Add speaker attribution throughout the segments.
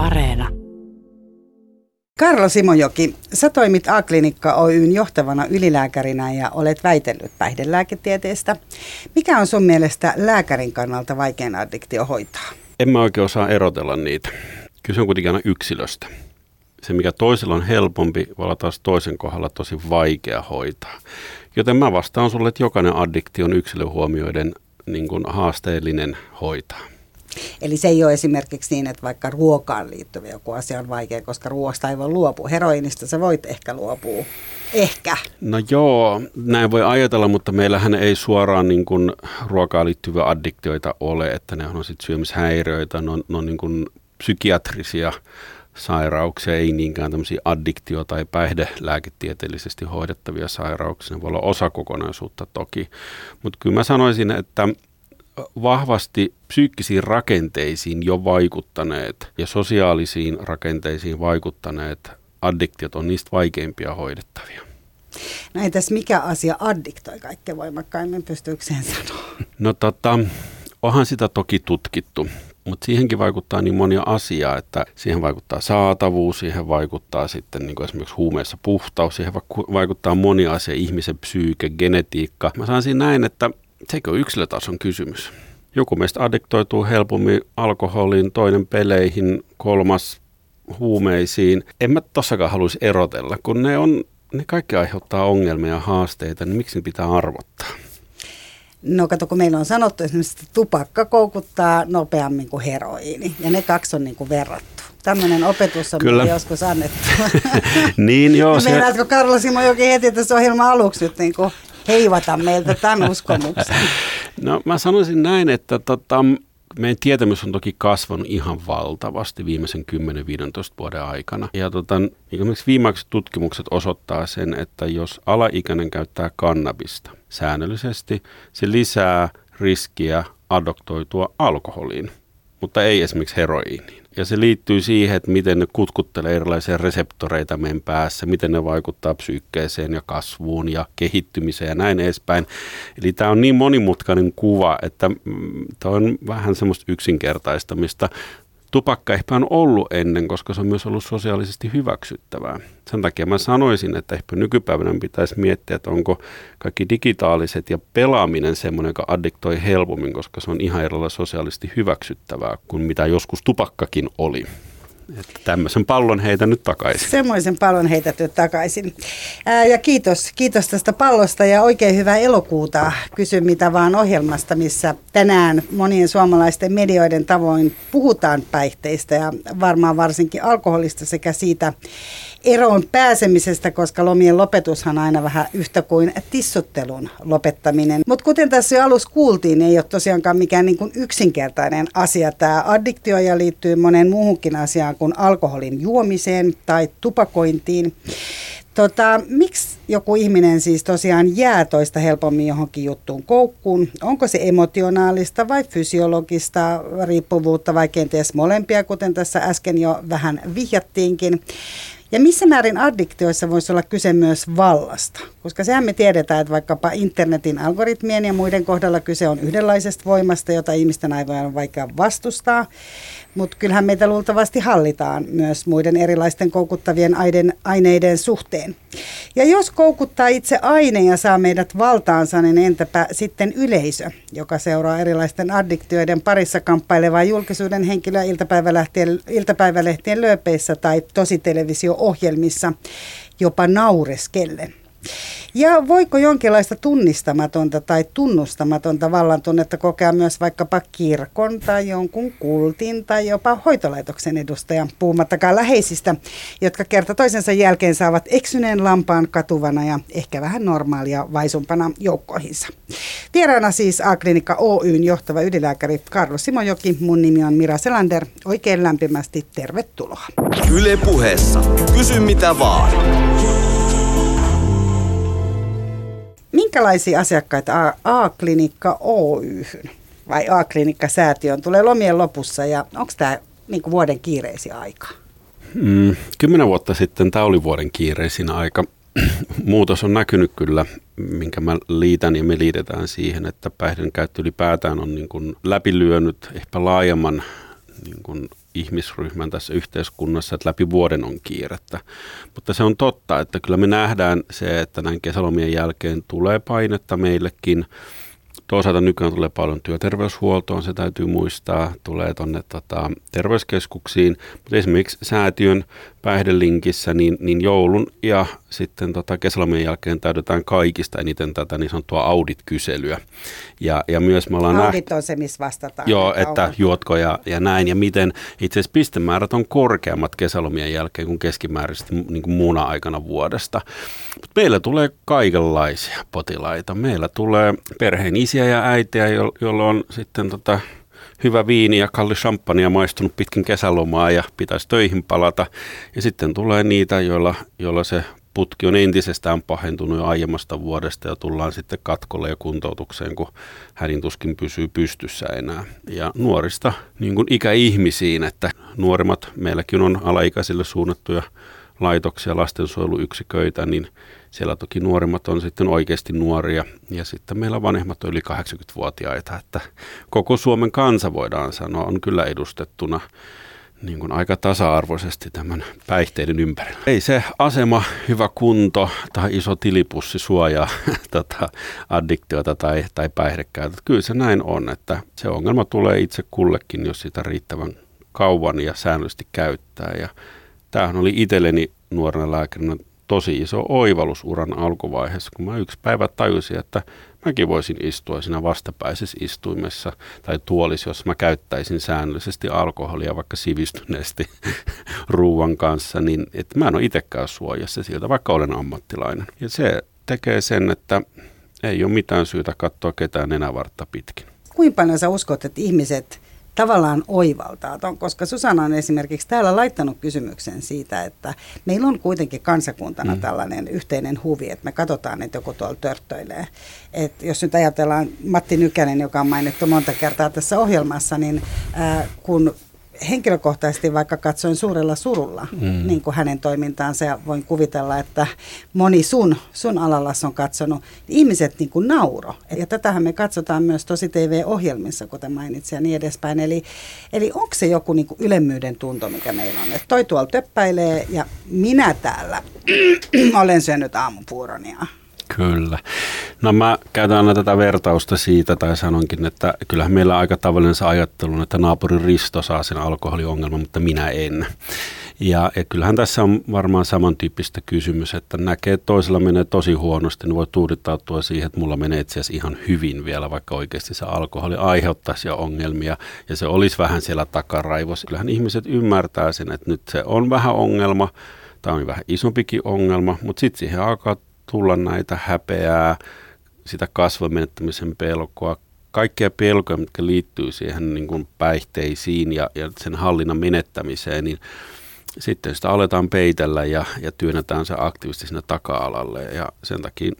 Speaker 1: Areena.
Speaker 2: Karlo Simojoki, sä toimit A-klinikka Oyn johtavana ylilääkärinä ja olet väitellyt päihdelääketieteestä. Mikä on sun mielestä lääkärin kannalta vaikein addiktio hoitaa?
Speaker 3: En mä oikein osaa erotella niitä. Kyse on kuitenkin aina yksilöstä. Se, mikä toisella on helpompi, voi olla taas toisen kohdalla tosi vaikea hoitaa. Joten mä vastaan sulle, että jokainen addiktio on yksilöhuomioiden niin kuin haasteellinen hoitaa.
Speaker 2: Eli se ei ole esimerkiksi niin, että vaikka ruokaan liittyvä joku asia on vaikea, koska ruoasta ei voi luopua. Heroinista sä voit ehkä luopua. Ehkä.
Speaker 3: No joo, näin voi ajatella, mutta meillähän ei suoraan niin kuin ruokaan liittyviä addiktioita ole, että ne on sitten syömishäiriöitä, ne on, ne on niin kuin psykiatrisia sairauksia, ei niinkään tämmöisiä addiktio- tai päihdelääketieteellisesti hoidettavia sairauksia. Ne voi olla osa kokonaisuutta toki. Mutta kyllä mä sanoisin, että vahvasti psyykkisiin rakenteisiin jo vaikuttaneet ja sosiaalisiin rakenteisiin vaikuttaneet addiktiot on niistä vaikeimpia hoidettavia.
Speaker 2: No entäs mikä asia addiktoi kaikkein voimakkaimmin, pystyykö sen sanoa?
Speaker 3: No tota, onhan sitä toki tutkittu, mutta siihenkin vaikuttaa niin monia asiaa, että siihen vaikuttaa saatavuus, siihen vaikuttaa sitten niin kuin esimerkiksi huumeissa puhtaus, siihen vaikuttaa moni asia, ihmisen psyyke, genetiikka. Mä sanoisin näin, että sekin on yksilötason kysymys. Joku meistä addiktoituu helpommin alkoholiin, toinen peleihin, kolmas huumeisiin. En mä tossakaan haluaisi erotella, kun ne, on, ne kaikki aiheuttaa ongelmia ja haasteita, niin miksi ne pitää arvottaa?
Speaker 2: No kato, kun meillä on sanottu esimerkiksi, että tupakka koukuttaa nopeammin kuin heroiini, ja ne kaksi on niin kuin verrattu. Tämmöinen opetus on Kyllä. joskus annettu.
Speaker 3: niin joo.
Speaker 2: Se... Meinaatko Karlo Simo jokin heti tässä ohjelman aluksi nyt niin kuin heivata meiltä tämän uskomuksen?
Speaker 3: No mä sanoisin näin, että tota, meidän tietämys on toki kasvanut ihan valtavasti viimeisen 10-15 vuoden aikana. Ja tota, esimerkiksi viimeksi tutkimukset osoittaa sen, että jos alaikäinen käyttää kannabista säännöllisesti, se lisää riskiä adoptoitua alkoholiin, mutta ei esimerkiksi heroiiniin. Ja se liittyy siihen, että miten ne kutkuttelee erilaisia reseptoreita meidän päässä, miten ne vaikuttaa psyykkeeseen ja kasvuun ja kehittymiseen ja näin edespäin. Eli tämä on niin monimutkainen kuva, että mm, tämä on vähän semmoista yksinkertaistamista. Tupakka ehkä on ollut ennen, koska se on myös ollut sosiaalisesti hyväksyttävää. Sen takia mä sanoisin, että ehkä nykypäivänä pitäisi miettiä, että onko kaikki digitaaliset ja pelaaminen semmoinen, joka addiktoi helpommin, koska se on ihan erilailla sosiaalisesti hyväksyttävää kuin mitä joskus tupakkakin oli. Että tämmöisen pallon heitä nyt takaisin.
Speaker 2: Semmoisen pallon heitäty takaisin. Ää, ja kiitos, kiitos tästä pallosta ja oikein hyvää elokuuta. Kysy mitä vaan ohjelmasta, missä tänään monien suomalaisten medioiden tavoin puhutaan päihteistä ja varmaan varsinkin alkoholista sekä siitä eroon pääsemisestä, koska lomien lopetushan aina vähän yhtä kuin tissuttelun lopettaminen. Mutta kuten tässä jo alussa kuultiin, niin ei ole tosiaankaan mikään niin kuin yksinkertainen asia. Tämä addiktio ja liittyy moneen muuhunkin asiaan kuin alkoholin juomiseen tai tupakointiin. Tota, miksi joku ihminen siis tosiaan jää toista helpommin johonkin juttuun koukkuun? Onko se emotionaalista vai fysiologista riippuvuutta vai kenties molempia, kuten tässä äsken jo vähän vihjattiinkin? Ja missä määrin addiktioissa voisi olla kyse myös vallasta? Koska sehän me tiedetään, että vaikkapa internetin algoritmien ja muiden kohdalla kyse on yhdenlaisesta voimasta, jota ihmisten aivojen on vaikea vastustaa. Mutta kyllähän meitä luultavasti hallitaan myös muiden erilaisten koukuttavien aiden, aineiden suhteen. Ja jos koukuttaa itse aine ja saa meidät valtaansa, niin entäpä sitten yleisö, joka seuraa erilaisten addiktioiden parissa kamppailevaa julkisuuden henkilöä iltapäivälehtien, iltapäivälehtien lööpeissä tai tositelevisio-ohjelmissa jopa naureskellen. Ja voiko jonkinlaista tunnistamatonta tai tunnustamatonta vallantunnetta kokea myös vaikkapa kirkon tai jonkun kultin tai jopa hoitolaitoksen edustajan, puhumattakaan läheisistä, jotka kerta toisensa jälkeen saavat eksyneen lampaan katuvana ja ehkä vähän normaalia vaisumpana joukkoihinsa. Vieraana siis A-klinikka Oyn johtava ylilääkäri Karlo Simojoki. Mun nimi on Mira Selander. Oikein lämpimästi tervetuloa. Yle puheessa. Kysy mitä vaan. Minkälaisia asiakkaita A-klinikka Oyhyn vai A-klinikka-säätiön tulee lomien lopussa ja onko tämä niin vuoden kiireisin aika?
Speaker 3: Mm, kymmenen vuotta sitten tämä oli vuoden kiireisin aika. Muutos on näkynyt kyllä, minkä mä liitän ja me liitetään siihen, että päihden käyttö ylipäätään on niin kuin läpilyönyt ehkä laajemman niin kuin ihmisryhmän tässä yhteiskunnassa, että läpi vuoden on kiirettä. Mutta se on totta, että kyllä me nähdään se, että näin kesälomien jälkeen tulee painetta meillekin – Toisaalta nykyään tulee paljon työterveyshuoltoon, se täytyy muistaa, tulee tuonne tota, terveyskeskuksiin, mutta esimerkiksi säätiön päihdelinkissä, niin, niin joulun ja sitten tota kesälomien jälkeen täydetään kaikista eniten tätä niin sanottua audit-kyselyä. Ja, ja myös me ollaan
Speaker 2: Audit on se, missä vastataan.
Speaker 3: Joo, että on. juotko ja, ja näin, ja miten itse asiassa pistemäärät on korkeammat kesälomien jälkeen kuin keskimääräisesti niin kuin muuna aikana vuodesta. Mut meillä tulee kaikenlaisia potilaita. Meillä tulee perheen isiä ja äitiä, jo, joilla on sitten tota, hyvä viini ja kalli champagne maistunut pitkin kesälomaa ja pitäisi töihin palata. Ja sitten tulee niitä, joilla, joilla se putki on entisestään pahentunut jo aiemmasta vuodesta ja tullaan sitten katkolle ja kuntoutukseen, kun hädin tuskin pysyy pystyssä enää. Ja nuorista niin kuin ikäihmisiin, että nuoremmat, meilläkin on alaikäisille suunnattuja laitoksia, lastensuojeluyksiköitä, niin siellä toki nuoremmat on sitten oikeasti nuoria ja sitten meillä vanhemmat on yli 80-vuotiaita, että koko Suomen kansa voidaan sanoa on kyllä edustettuna niin kuin aika tasa-arvoisesti tämän päihteiden ympärillä. Ei se asema, hyvä kunto tai iso tilipussi suojaa tota, addiktiota tai, tai päihdekäytöstä. Kyllä se näin on, että se ongelma tulee itse kullekin, jos sitä riittävän kauan ja säännöllisesti käyttää. Ja tämähän oli itselleni nuorena lääkärinä tosi iso oivallus uran alkuvaiheessa, kun mä yksi päivä tajusin, että mäkin voisin istua siinä vastapäisessä istuimessa tai tuolissa, jos mä käyttäisin säännöllisesti alkoholia vaikka sivistyneesti ruuan kanssa, niin että mä en ole itsekään suojassa siltä, vaikka olen ammattilainen. Ja se tekee sen, että ei ole mitään syytä katsoa ketään enävartta pitkin.
Speaker 2: Kuinka paljon sä uskot, että ihmiset tavallaan oivaltaa ton, koska Susanna on esimerkiksi täällä laittanut kysymyksen siitä, että meillä on kuitenkin kansakuntana mm. tällainen yhteinen huvi, että me katsotaan, että joku tuolla törttöilee. Et jos nyt ajatellaan Matti Nykänen, joka on mainittu monta kertaa tässä ohjelmassa, niin äh, kun henkilökohtaisesti vaikka katsoin suurella surulla mm. niin kuin hänen toimintaansa ja voin kuvitella, että moni sun, sun alalas on katsonut, niin ihmiset niin kuin nauro. Ja tätähän me katsotaan myös tosi TV-ohjelmissa, kuten mainitsin ja niin edespäin. Eli, eli onko se joku niin kuin ylemmyyden tunto, mikä meillä on? Että toi tuolla töppäilee ja minä täällä olen syönyt aamupuuronia.
Speaker 3: Kyllä. No mä käytän aina tätä vertausta siitä, tai sanonkin, että kyllähän meillä on aika tavallinen se ajattelu, että naapurin Risto saa sen alkoholiongelman, mutta minä en. Ja, ja kyllähän tässä on varmaan samantyyppistä kysymys, että näkee, että toisella menee tosi huonosti, niin voi tuudittautua siihen, että mulla menee itse asiassa ihan hyvin vielä, vaikka oikeasti se alkoholi aiheuttaisi jo ongelmia ja se olisi vähän siellä takaraivossa. Kyllähän ihmiset ymmärtää sen, että nyt se on vähän ongelma, tämä on vähän isompikin ongelma, mutta sitten siihen alkaa tulla näitä häpeää, sitä kasvomenettämisen pelkoa, kaikkea pelkoja, mitkä liittyy siihen niin kuin päihteisiin ja, ja sen hallinnan menettämiseen, niin sitten sitä aletaan peitellä ja, ja työnnetään se aktiivisesti sinne taka-alalle. Ja sen takia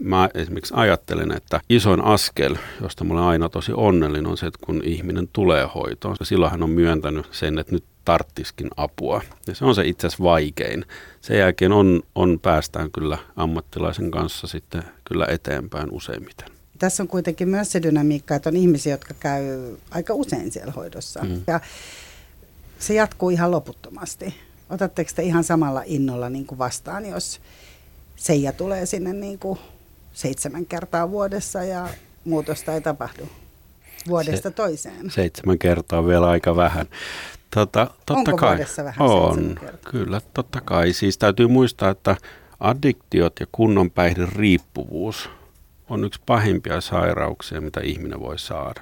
Speaker 3: mä esimerkiksi ajattelen, että isoin askel, josta mä olen aina tosi onnellinen, on se, että kun ihminen tulee hoitoon. Silloin hän on myöntänyt sen, että nyt tarttiskin apua. Ja se on se itse asiassa vaikein. Sen jälkeen on, on päästään kyllä ammattilaisen kanssa sitten kyllä eteenpäin useimmiten.
Speaker 2: Tässä on kuitenkin myös se dynamiikka, että on ihmisiä, jotka käy aika usein siellä hoidossa. Mm. Ja se jatkuu ihan loputtomasti. Otatteko te ihan samalla innolla niin kuin vastaan, jos Seija tulee sinne niin kuin seitsemän kertaa vuodessa ja muutosta ei tapahdu vuodesta se, toiseen?
Speaker 3: Seitsemän kertaa vielä aika vähän.
Speaker 2: Tota, totta Onko kai. vähän
Speaker 3: On, kyllä, totta kai. Siis täytyy muistaa, että addiktiot ja kunnon päihden riippuvuus on yksi pahimpia sairauksia, mitä ihminen voi saada.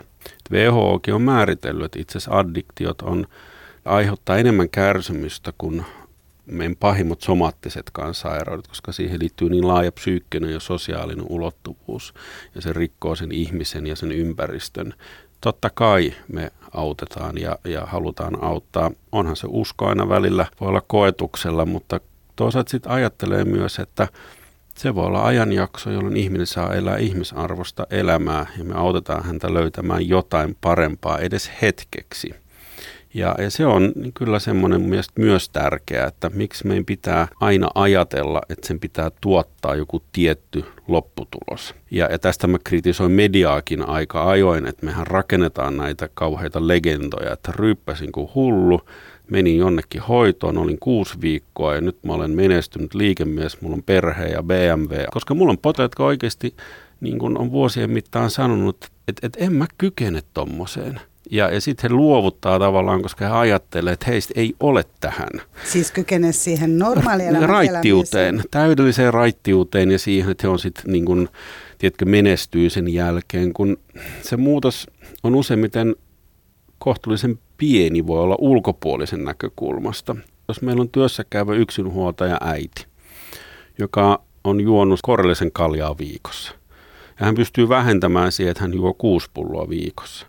Speaker 3: WHOkin on määritellyt, että itse asiassa addiktiot on, aiheuttaa enemmän kärsimystä kuin meidän pahimmat somaattisetkaan sairaudet, koska siihen liittyy niin laaja psyykkinen ja sosiaalinen ulottuvuus, ja se rikkoo sen ihmisen ja sen ympäristön. Totta kai me autetaan ja, ja halutaan auttaa. Onhan se usko aina välillä, voi olla koetuksella, mutta toisaalta sitten ajattelee myös, että se voi olla ajanjakso, jolloin ihminen saa elää ihmisarvosta elämää ja me autetaan häntä löytämään jotain parempaa edes hetkeksi. Ja, ja se on kyllä semmoinen mielestä myös tärkeää, että miksi meidän pitää aina ajatella, että sen pitää tuottaa joku tietty lopputulos. Ja, ja tästä mä kritisoin mediaakin aika ajoin, että mehän rakennetaan näitä kauheita legendoja, että ryyppäsin kuin hullu, menin jonnekin hoitoon, olin kuusi viikkoa ja nyt mä olen menestynyt liikemies, mulla on perhe ja BMW. Koska mulla on potilaat, jotka oikeasti niin kuin on vuosien mittaan sanonut, että, että en mä kykene tommoseen. Ja, ja sitten he luovuttaa tavallaan, koska he ajattelee, että heistä ei ole tähän.
Speaker 2: Siis kykene siihen normaalielämän
Speaker 3: Raittiuteen,
Speaker 2: elämiseen.
Speaker 3: täydelliseen raittiuteen ja siihen, että he on sitten niin kuin, tiedätkö, menestyy sen jälkeen, kun se muutos on useimmiten kohtuullisen pieni, voi olla ulkopuolisen näkökulmasta. Jos meillä on työssä käyvä yksinhuoltaja äiti, joka on juonut korrellisen kaljaa viikossa, ja hän pystyy vähentämään siihen, että hän juo kuusi pulloa viikossa.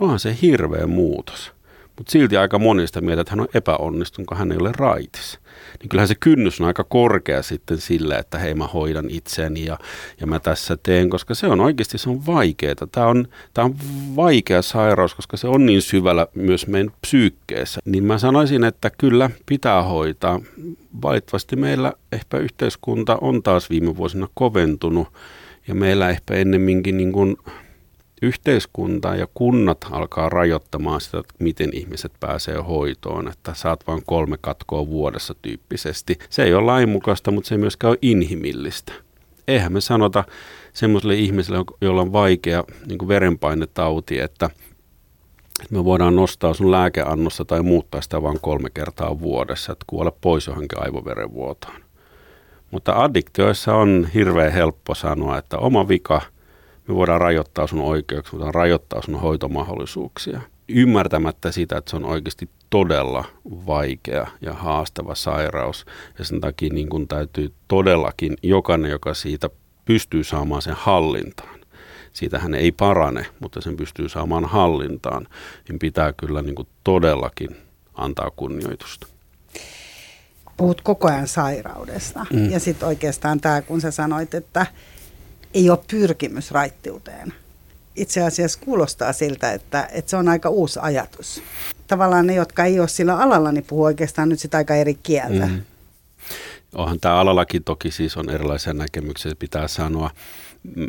Speaker 3: Onhan se hirveä muutos. Mutta silti aika monista mieltä, että hän on epäonnistunut, kun hän ei ole raitis. Niin kyllähän se kynnys on aika korkea sitten sille, että hei mä hoidan itseni ja, ja mä tässä teen, koska se on oikeasti se on vaikeaa. Tämä on, tämä on vaikea sairaus, koska se on niin syvällä myös meidän psyykkeessä. Niin mä sanoisin, että kyllä pitää hoitaa. Valitettavasti meillä ehkä yhteiskunta on taas viime vuosina koventunut ja meillä ehkä ennemminkin niin kuin yhteiskunta ja kunnat alkaa rajoittamaan sitä, että miten ihmiset pääsee hoitoon, että saat vain kolme katkoa vuodessa tyyppisesti. Se ei ole lainmukaista, mutta se ei myöskään ole inhimillistä. Eihän me sanota semmoiselle ihmiselle, jolla on vaikea niin verenpainetauti, että me voidaan nostaa sun lääkeannossa tai muuttaa sitä vain kolme kertaa vuodessa, että kuole pois johonkin aivoverenvuotoon. Mutta addiktioissa on hirveän helppo sanoa, että oma vika – me voidaan rajoittaa sun oikeuksia, me voidaan rajoittaa sun hoitomahdollisuuksia. Ymmärtämättä sitä, että se on oikeasti todella vaikea ja haastava sairaus. Ja sen takia niin kun täytyy todellakin jokainen, joka siitä pystyy saamaan sen hallintaan, siitä hän ei parane, mutta sen pystyy saamaan hallintaan, niin pitää kyllä niin kuin todellakin antaa kunnioitusta.
Speaker 2: Puhut koko ajan sairaudesta. Mm. Ja sitten oikeastaan tämä, kun sä sanoit, että ei ole pyrkimys raittiuteen. Itse asiassa kuulostaa siltä, että, että se on aika uusi ajatus. Tavallaan ne, jotka ei ole sillä alalla, niin puhuu oikeastaan nyt sitä aika eri kieltä. Mm.
Speaker 3: Onhan tämä alallakin toki siis on erilaisia näkemyksiä, pitää sanoa.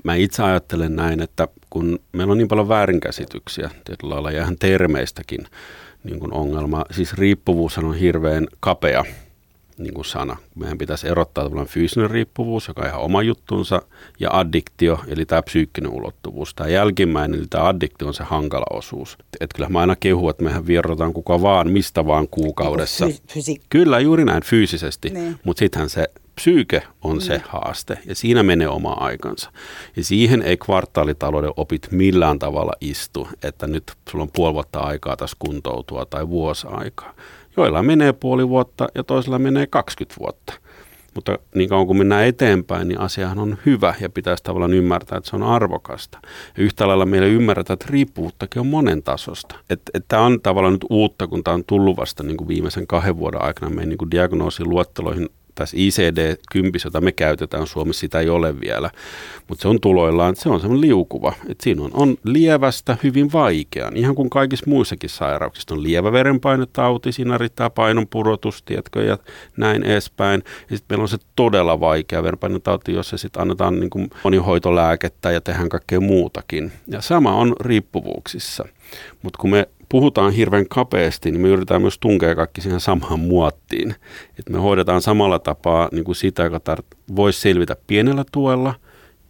Speaker 3: Mä itse ajattelen näin, että kun meillä on niin paljon väärinkäsityksiä tietyllä lailla ihan termeistäkin niin kuin ongelma, siis riippuvuus on hirveän kapea niin kuin sana. Meidän pitäisi erottaa tavallaan fyysinen riippuvuus, joka on ihan oma juttunsa, ja addiktio, eli tämä psyykkinen ulottuvuus. Tämä jälkimmäinen, eli tämä addiktio on se hankala osuus. Et kyllä mä aina kehun, että mehän vierotaan kuka vaan, mistä vaan kuukaudessa.
Speaker 2: Niin fysi-
Speaker 3: kyllä, juuri näin fyysisesti,
Speaker 2: Niin.
Speaker 3: mutta sittenhän se psyyke on se haaste ja siinä menee oma aikansa. Ja siihen ei kvartaalitalouden opit millään tavalla istu, että nyt sulla on puoli vuotta aikaa tässä kuntoutua tai vuosi aikaa. Joilla menee puoli vuotta ja toisilla menee 20 vuotta. Mutta niin kauan kuin mennään eteenpäin, niin asiahan on hyvä ja pitäisi tavallaan ymmärtää, että se on arvokasta. Ja yhtä lailla meillä ymmärretään, että riippuvuuttakin on monen tasosta. Tämä on tavallaan nyt uutta, kun tämä on tullut vasta niin kuin viimeisen kahden vuoden aikana meidän niin kuin diagnoosiluetteloihin tässä ICD-10, jota me käytetään Suomessa, sitä ei ole vielä, mutta se on tuloillaan, se on semmoinen liukuva, että siinä on, on lievästä hyvin vaikean, ihan kuin kaikissa muissakin sairauksissa on lievä verenpainetauti, siinä riittää painonpudotus, tiedätkö, ja näin edespäin. Ja sitten meillä on se todella vaikea verenpainetauti, jossa sitten annetaan niin kuin monihoitolääkettä ja tehdään kaikkea muutakin. Ja sama on riippuvuuksissa. Mutta kun me puhutaan hirveän kapeasti, niin me yritetään myös tunkea kaikki siihen samaan muottiin. Että me hoidetaan samalla tapaa niin kuin sitä, joka tart- voisi selvitä pienellä tuella,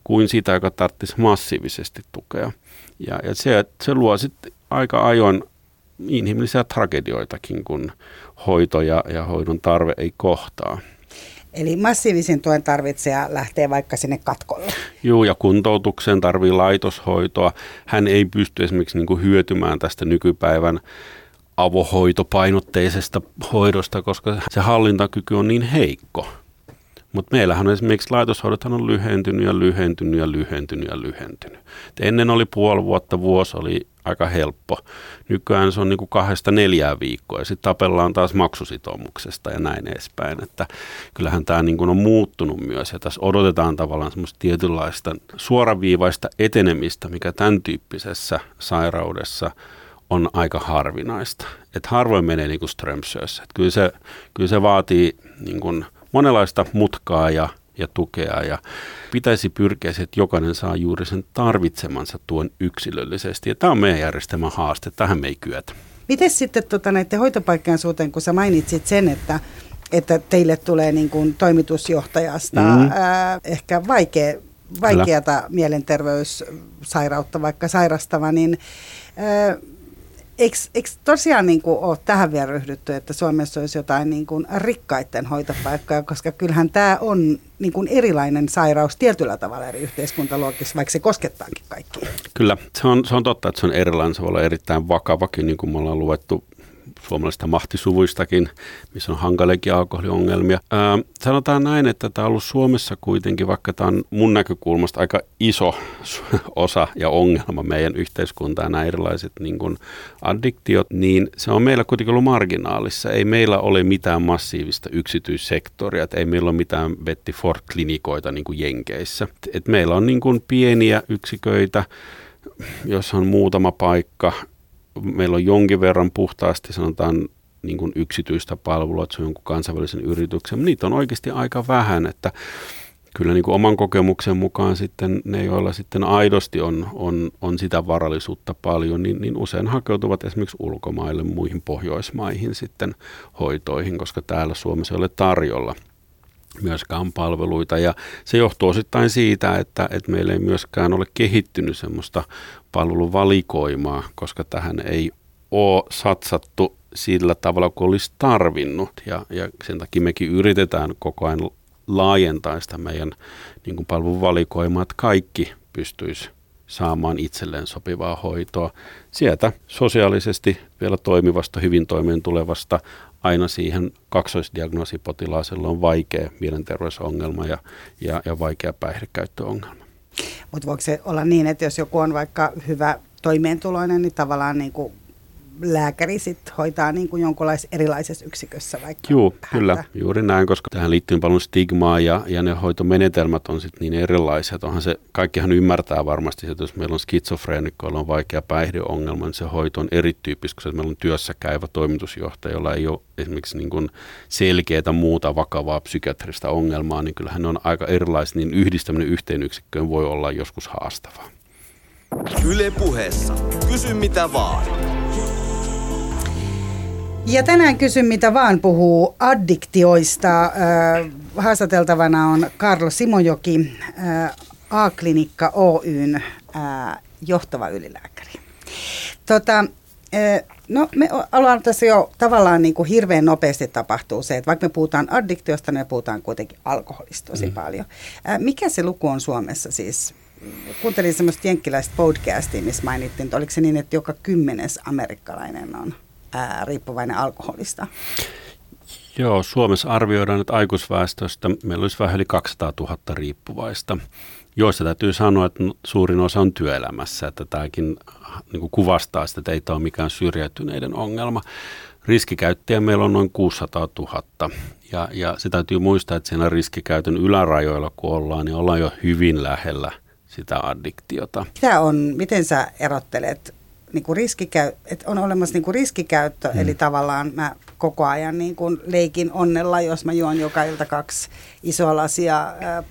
Speaker 3: kuin sitä, joka tarvitsisi massiivisesti tukea. Ja, ja se, se luo sitten aika ajoin inhimillisiä tragedioitakin, kun hoito ja, ja hoidon tarve ei kohtaa.
Speaker 2: Eli massiivisen tuen tarvitsija lähtee vaikka sinne katkolle.
Speaker 3: Joo, ja kuntoutukseen tarvii laitoshoitoa. Hän ei pysty esimerkiksi niin hyötymään tästä nykypäivän avohoitopainotteisesta hoidosta, koska se hallintakyky on niin heikko. Mutta meillähän on esimerkiksi laitoshoidothan on lyhentynyt ja lyhentynyt ja lyhentynyt ja lyhentynyt. Et ennen oli puoli vuotta, vuosi oli aika helppo. Nykyään se on niin kuin kahdesta neljää viikkoa ja sitten tapellaan taas maksusitoumuksesta ja näin edespäin. Että kyllähän tämä niin kuin on muuttunut myös ja tässä odotetaan tavallaan semmoista tietynlaista suoraviivaista etenemistä, mikä tämän tyyppisessä sairaudessa on aika harvinaista. että harvoin menee niin kuin Strömsössä. Kyllä, se, kyllä se vaatii niin kuin monenlaista mutkaa ja, ja tukea ja pitäisi pyrkiä siihen, että jokainen saa juuri sen tarvitsemansa tuon yksilöllisesti. Ja tämä on meidän järjestelmän haaste, tähän me ei kyetä.
Speaker 2: Miten sitten tota, näiden hoitopaikkojen suhteen, kun sä mainitsit sen, että, että teille tulee niin kuin toimitusjohtajasta mm. ää, ehkä vaikea, vaikeata Kyllä. mielenterveyssairautta vaikka sairastava, niin ää, Eikö, eikö tosiaan niin kuin ole tähän vielä ryhdytty, että Suomessa olisi jotain niin kuin rikkaiden hoitopaikkoja, koska kyllähän tämä on niin kuin erilainen sairaus tietyllä tavalla eri yhteiskuntaluokissa, vaikka se koskettaakin kaikkia.
Speaker 3: Kyllä, se on, se on totta, että se on erilainen, se voi olla erittäin vakavakin, niin kuin me ollaan luettu suomalaisista mahtisuvuistakin, missä on hankaliakin alkoholiongelmia. Ää, sanotaan näin, että tämä on ollut Suomessa kuitenkin, vaikka tämä on mun näkökulmasta aika iso osa ja ongelma meidän yhteiskuntaan, nämä erilaiset niin kuin addiktiot, niin se on meillä kuitenkin ollut marginaalissa. Ei meillä ole mitään massiivista yksityissektoria, että ei meillä ole mitään Betty Ford-klinikoita niin kuin Jenkeissä. Et meillä on niin kuin pieniä yksiköitä, jos on muutama paikka, meillä on jonkin verran puhtaasti sanotaan niin kuin yksityistä palvelua, että se on jonkun kansainvälisen yrityksen, mutta niitä on oikeasti aika vähän, että kyllä niin kuin oman kokemuksen mukaan sitten ne, joilla sitten aidosti on, on, on sitä varallisuutta paljon, niin, niin usein hakeutuvat esimerkiksi ulkomaille, muihin Pohjoismaihin sitten hoitoihin, koska täällä Suomessa ei ole tarjolla myöskään palveluita. Ja se johtuu osittain siitä, että, että meillä ei myöskään ole kehittynyt semmoista palveluvalikoimaa, koska tähän ei ole satsattu sillä tavalla kuin olisi tarvinnut. Ja, ja sen takia mekin yritetään koko ajan laajentaa sitä meidän niin kuin palveluvalikoimaa, että kaikki pystyisi saamaan itselleen sopivaa hoitoa. Sieltä sosiaalisesti vielä toimivasta, hyvin toimeen tulevasta aina siihen kaksoisdiagnoosipotilaasella on vaikea mielenterveysongelma ja, ja, ja vaikea päihdekäyttöongelma.
Speaker 2: Mutta voiko se olla niin, että jos joku on vaikka hyvä toimeentuloinen, niin tavallaan niin kuin lääkäri sit hoitaa niin kuin jonkunlaisessa erilaisessa yksikössä vaikka
Speaker 3: Joo, kyllä, juuri näin, koska tähän liittyy paljon stigmaa ja, ja ne hoitomenetelmät on sitten niin erilaisia. Onhan se, kaikkihan ymmärtää varmasti, että jos meillä on skitsofreenikkoilla on vaikea päihdeongelma, niin se hoito on erityyppistä, koska meillä on työssä käyvä toimitusjohtaja, jolla ei ole esimerkiksi niin kuin selkeää muuta vakavaa psykiatrista ongelmaa, niin kyllähän ne on aika erilaiset, niin yhdistäminen yhteen yksikköön voi olla joskus haastavaa. Yle puheessa. Kysy mitä
Speaker 2: vaan. Ja tänään kysyn, mitä vaan puhuu addiktioista. Haastateltavana on Karlo Simojoki, A-klinikka Oyn johtava ylilääkäri. Tota, No me ollaan tässä jo tavallaan niin kuin hirveän nopeasti tapahtuu se, että vaikka me puhutaan addiktiosta, niin me puhutaan kuitenkin alkoholista tosi mm. paljon. Mikä se luku on Suomessa siis? Kuuntelin semmoista jenkkiläistä podcastia, missä mainittiin, että oliko se niin, että joka kymmenes amerikkalainen on ää, riippuvainen alkoholista?
Speaker 3: Joo, Suomessa arvioidaan, että aikuisväestöstä meillä olisi vähän yli 200 000 riippuvaista, joista täytyy sanoa, että suurin osa on työelämässä, että tämäkin niin kuin kuvastaa sitä, että ei tämä ole mikään syrjäytyneiden ongelma. Riskikäyttäjä meillä on noin 600 000 ja, ja se täytyy muistaa, että siinä riskikäytön ylärajoilla kun ollaan, niin ollaan jo hyvin lähellä sitä addiktiota.
Speaker 2: Mitä on, miten sä erottelet niin kuin riskikäy, että on olemassa niin kuin riskikäyttö, hmm. eli tavallaan mä koko ajan niin kuin leikin onnella, jos mä juon joka ilta kaksi isoa lasia äh,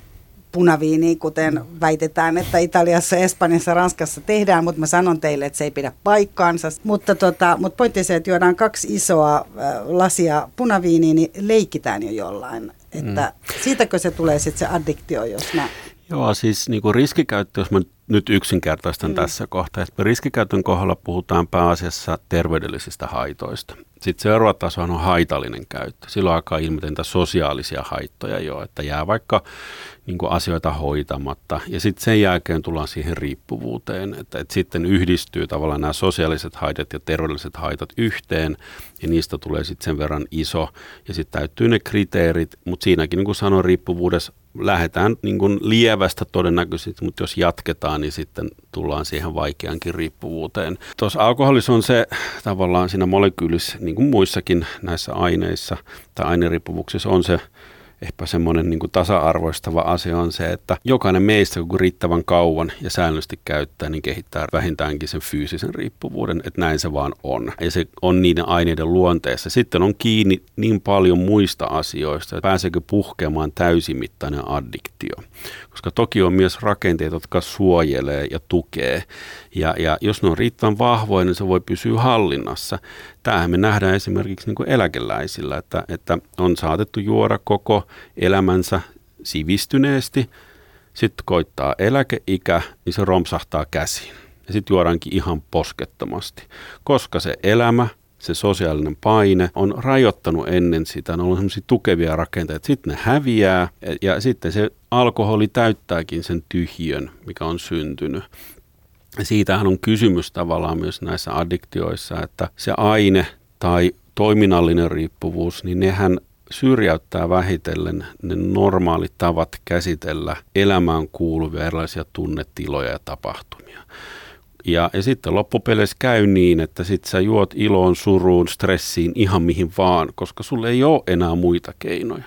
Speaker 2: punaviiniä, kuten väitetään, että Italiassa, Espanjassa, Ranskassa tehdään, mutta mä sanon teille, että se ei pidä paikkaansa. Mutta, tota, mutta pointti se, että juodaan kaksi isoa äh, lasia punaviiniä, niin leikitään jo jollain. Että mm. siitäkö se tulee sitten se addiktio, jos mä...
Speaker 3: Joo, siis niin kuin riskikäyttö, jos mä nyt yksinkertaistan mm. tässä kohtaa. Että riskikäytön kohdalla puhutaan pääasiassa terveydellisistä haitoista. Sitten seuraava taso on haitallinen käyttö. Silloin alkaa ilmetä sosiaalisia haittoja jo, että jää vaikka niin kuin asioita hoitamatta. Ja sitten sen jälkeen tullaan siihen riippuvuuteen, että, että sitten yhdistyy tavallaan nämä sosiaaliset haitat ja terveydelliset haitat yhteen, ja niistä tulee sitten sen verran iso, ja sitten täyttyy ne kriteerit, mutta siinäkin niin kuin sanoin, riippuvuudessa lähdetään niin kuin lievästä todennäköisesti, mutta jos jatketaan, niin sitten tullaan siihen vaikeankin riippuvuuteen. Tuossa alkoholissa on se tavallaan siinä molekyylissä, niin kuin muissakin näissä aineissa tai aineriippuvuuksissa on se ehkä semmoinen niin tasa-arvoistava asia on se, että jokainen meistä, kun riittävän kauan ja säännöllisesti käyttää, niin kehittää vähintäänkin sen fyysisen riippuvuuden, että näin se vaan on. Ja se on niiden aineiden luonteessa. Sitten on kiinni niin paljon muista asioista, että pääseekö puhkeamaan täysimittainen addiktio. Koska toki on myös rakenteet, jotka suojelee ja tukee. Ja, ja jos ne on riittävän vahvoja, niin se voi pysyä hallinnassa. Tämähän me nähdään esimerkiksi niin kuin eläkeläisillä, että, että on saatettu juoda koko elämänsä sivistyneesti, sitten koittaa eläkeikä, niin se romsahtaa käsiin. Ja sitten juodaankin ihan poskettomasti, koska se elämä, se sosiaalinen paine on rajoittanut ennen sitä, ne on ollut sellaisia tukevia rakenteita, sitten ne häviää ja sitten se alkoholi täyttääkin sen tyhjön, mikä on syntynyt. Siitähän on kysymys tavallaan myös näissä addiktioissa, että se aine tai toiminnallinen riippuvuus, niin nehän syrjäyttää vähitellen ne normaalit tavat käsitellä elämään kuuluvia erilaisia tunnetiloja ja tapahtumia. Ja, ja sitten loppupeleissä käy niin, että sit sä juot iloon, suruun, stressiin, ihan mihin vaan, koska sulle ei ole enää muita keinoja.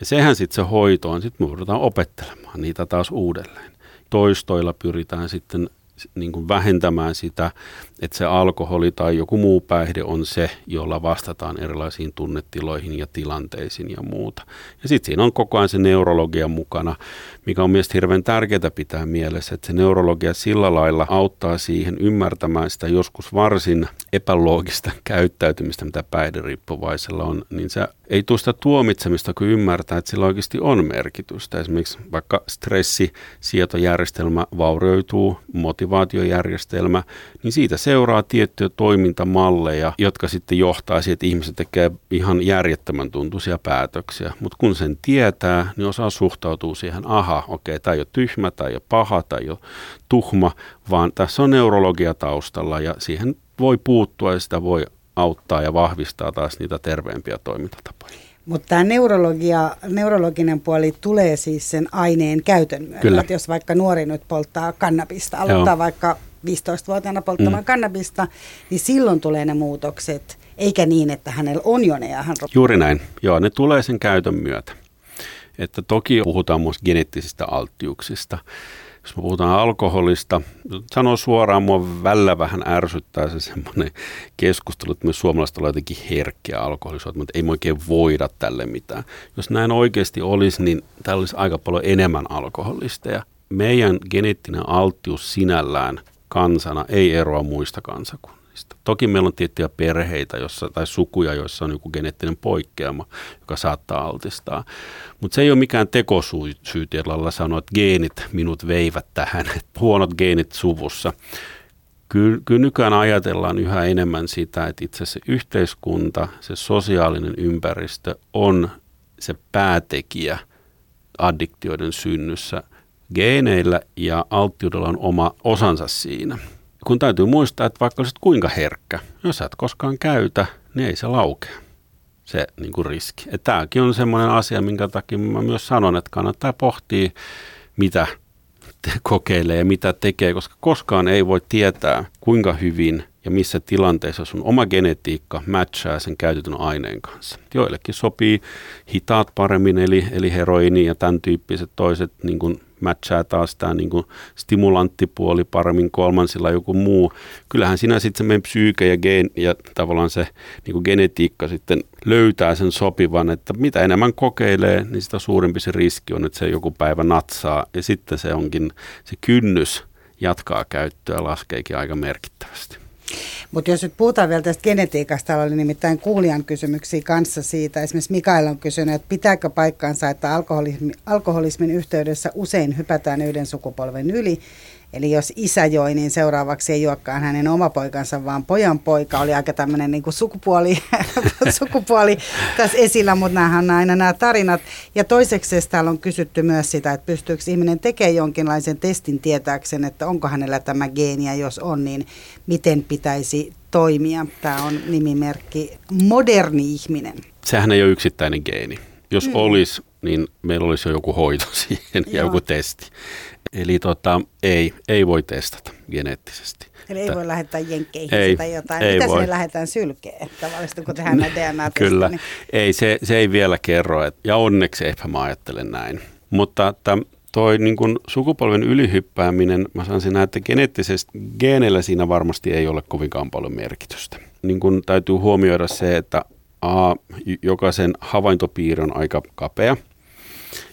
Speaker 3: Ja sehän sitten se hoito on, sitten me joudutaan opettelemaan niitä taas uudelleen. Toistoilla pyritään sitten niin kuin vähentämään sitä, että se alkoholi tai joku muu päihde on se, jolla vastataan erilaisiin tunnetiloihin ja tilanteisiin ja muuta. Ja sitten siinä on koko ajan se neurologia mukana, mikä on mielestäni hirveän tärkeää pitää mielessä, että se neurologia sillä lailla auttaa siihen ymmärtämään sitä joskus varsin epäloogista käyttäytymistä, mitä päihderiippuvaisella on, niin se ei tule sitä tuomitsemista, kun ymmärtää, että sillä oikeasti on merkitystä. Esimerkiksi vaikka stressisietojärjestelmä vaurioituu, motivaatiojärjestelmä, niin siitä seuraa tiettyjä toimintamalleja, jotka sitten johtaa siihen, että ihmiset tekee ihan järjettömän tuntuisia päätöksiä. Mutta kun sen tietää, niin osaa suhtautua siihen, aha, okei, tämä ei ole tyhmä, tämä ei ole paha, tämä ei ole tuhma, vaan tässä on neurologia taustalla ja siihen voi puuttua ja sitä voi auttaa ja vahvistaa taas niitä terveempiä toimintatapoja.
Speaker 2: Mutta tämä neurologia, neurologinen puoli tulee siis sen aineen käytön myötä. Kyllä. Että jos vaikka nuori nyt polttaa kannabista, aloittaa Joo. vaikka 15-vuotiaana polttamaan mm. kannabista, niin silloin tulee ne muutokset, eikä niin, että hänellä on jo ne ja hän...
Speaker 3: Juuri näin. Joo, ne tulee sen käytön myötä. Että toki puhutaan myös geneettisistä alttiuksista. Jos me puhutaan alkoholista, sanon suoraan, mua välillä vähän ärsyttää se semmoinen keskustelu, että me suomalaiset ollaan jotenkin herkkiä alkoholisoita, mutta ei me oikein voida tälle mitään. Jos näin oikeasti olisi, niin täällä olisi aika paljon enemmän alkoholisteja. Meidän geneettinen alttius sinällään kansana ei eroa muista kansakunnista. Toki meillä on tiettyjä perheitä jossa, tai sukuja, joissa on joku geneettinen poikkeama, joka saattaa altistaa. Mutta se ei ole mikään tekosyy lailla sanoa, että geenit minut veivät tähän, että huonot geenit suvussa. Kyllä, kyllä nykyään ajatellaan yhä enemmän sitä, että itse se yhteiskunta, se sosiaalinen ympäristö on se päätekijä addiktioiden synnyssä – Geeneillä ja alttiudella on oma osansa siinä. Kun täytyy muistaa, että vaikka olisit kuinka herkkä, jos sä et koskaan käytä, niin ei se laukea se niin kuin riski. Tämäkin on semmoinen asia, minkä takia mä myös sanon, että kannattaa pohtia, mitä te kokeilee ja mitä tekee, koska koskaan ei voi tietää, kuinka hyvin ja missä tilanteessa sun oma genetiikka matchaa sen käytetyn aineen kanssa. Joillekin sopii hitaat paremmin, eli, eli heroini ja tämän tyyppiset toiset niin kuin matchaa taas tämä niin kuin stimulanttipuoli paremmin, kolmansilla joku muu. Kyllähän sinä sitten se meidän psyyke ja, gen, ja tavallaan se niin kuin genetiikka sitten löytää sen sopivan, että mitä enemmän kokeilee, niin sitä suurempi se riski on, että se joku päivä natsaa. Ja sitten se onkin, se kynnys jatkaa käyttöä laskeekin aika merkittävästi.
Speaker 2: Mutta jos nyt puhutaan vielä tästä genetiikasta, täällä oli nimittäin kuulijan kysymyksiä kanssa siitä. Esimerkiksi Mikael on kysynyt, että pitääkö paikkaansa, että alkoholismi, alkoholismin yhteydessä usein hypätään yhden sukupolven yli Eli jos isä joi, niin seuraavaksi ei juokkaan hänen oma poikansa, vaan pojan poika oli aika tämmöinen niin kuin sukupuoli, sukupuoli tässä esillä, mutta nämähän on aina nämä tarinat. Ja toiseksi täällä on kysytty myös sitä, että pystyykö ihminen tekemään jonkinlaisen testin tietääkseen, että onko hänellä tämä geeni ja jos on, niin miten pitäisi toimia. Tämä on nimimerkki moderni ihminen.
Speaker 3: Sehän ei ole yksittäinen geeni. Jos mm. olisi, niin meillä olisi jo joku hoito siihen ja joku testi. Eli tota, ei, ei voi testata geneettisesti.
Speaker 2: Eli ei voi lähettää jenkkeihin
Speaker 3: ei,
Speaker 2: tai jotain.
Speaker 3: Ei
Speaker 2: Mitä
Speaker 3: voi.
Speaker 2: sinne lähdetään sylkeen tavallisesti, kun tehdään näitä dna
Speaker 3: Kyllä,
Speaker 2: niin...
Speaker 3: ei, se, se ei vielä kerro, et, ja onneksi eipä mä ajattelen näin. Mutta että toi niin kun sukupolven ylihyppääminen, mä sanoisin näin, että geneettisesti geeneillä siinä varmasti ei ole kovinkaan paljon merkitystä. Niin kun täytyy huomioida se, että A, jokaisen havaintopiiri on aika kapea,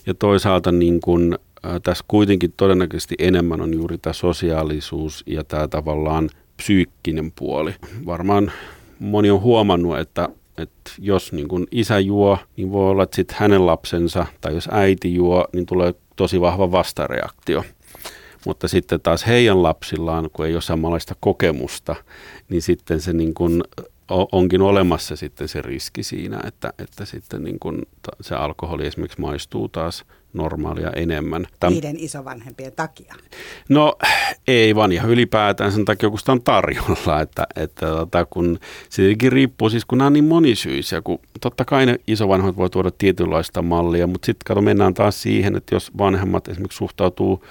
Speaker 3: ja toisaalta niin kun, tässä kuitenkin todennäköisesti enemmän on juuri tämä sosiaalisuus ja tämä tavallaan psyykkinen puoli. Varmaan moni on huomannut, että että jos niin kun isä juo, niin voi olla, että sitten hänen lapsensa, tai jos äiti juo, niin tulee tosi vahva vastareaktio. Mutta sitten taas heidän lapsillaan, kun ei ole samanlaista kokemusta, niin sitten se niin kun onkin olemassa sitten se riski siinä, että, että sitten niin kun se alkoholi esimerkiksi maistuu taas normaalia enemmän.
Speaker 2: Täm... Niiden isovanhempien takia?
Speaker 3: No ei vaan ihan ylipäätään sen takia, kun sitä on tarjolla, että, että tota, kun se tietenkin riippuu, siis kun nämä on niin monisyisiä, kun totta kai ne isovanhemmat voi tuoda tietynlaista mallia, mutta sitten kato mennään taas siihen, että jos vanhemmat esimerkiksi suhtautuu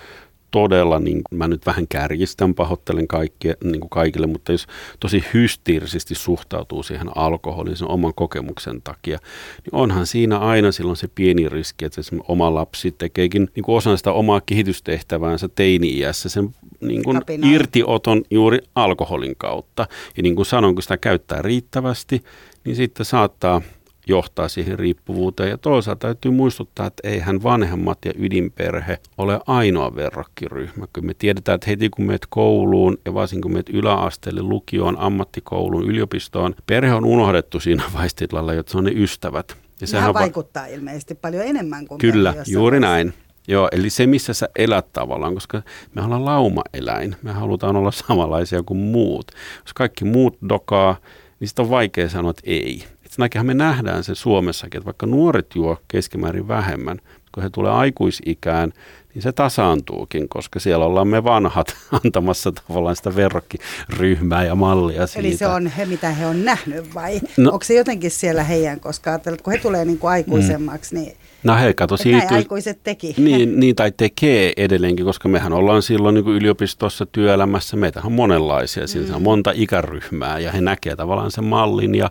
Speaker 3: todella, niin mä nyt vähän kärjistän, pahoittelen kaikkia, niin kuin kaikille, mutta jos tosi hysteerisesti suhtautuu siihen alkoholiin sen oman kokemuksen takia, niin onhan siinä aina silloin se pieni riski, että se oma lapsi tekeekin niin kuin osan sitä omaa kehitystehtäväänsä teini-iässä sen niin kuin irtioton juuri alkoholin kautta. Ja niin kuin sanon, kun sitä käyttää riittävästi, niin sitten saattaa johtaa siihen riippuvuuteen. Ja toisaalta täytyy muistuttaa, että eihän vanhemmat ja ydinperhe ole ainoa verrokkiryhmä. Kyllä me tiedetään, että heti kun meet kouluun ja varsinkin kun meet yläasteelle, lukioon, ammattikouluun, yliopistoon, perhe on unohdettu siinä vaistilalla, jotta se on ne ystävät.
Speaker 2: Ja sehän vaikuttaa va- ilmeisesti paljon enemmän kuin
Speaker 3: Kyllä, juuri vaiheessa. näin. Joo, eli se missä sä elät tavallaan, koska me ollaan laumaeläin, me halutaan olla samanlaisia kuin muut. Jos kaikki muut dokaa, niin sitten on vaikea sanoa, että ei. Sen me nähdään se Suomessakin, että vaikka nuoret juo keskimäärin vähemmän, kun he tulee aikuisikään, niin se tasaantuukin, koska siellä ollaan me vanhat antamassa tavallaan sitä verrokkiryhmää ja mallia siitä.
Speaker 2: Eli se on he, mitä he on nähnyt vai no, onko se jotenkin siellä heidän, koska ajattelet, kun he tulee niin kuin aikuisemmaksi, mm. niin
Speaker 3: No he kato
Speaker 2: siitä. aikuiset teki.
Speaker 3: Niin, niin, tai tekee edelleenkin, koska mehän ollaan silloin niin kuin yliopistossa, työelämässä, meitä on monenlaisia, mm. on monta ikäryhmää ja he näkee tavallaan sen mallin ja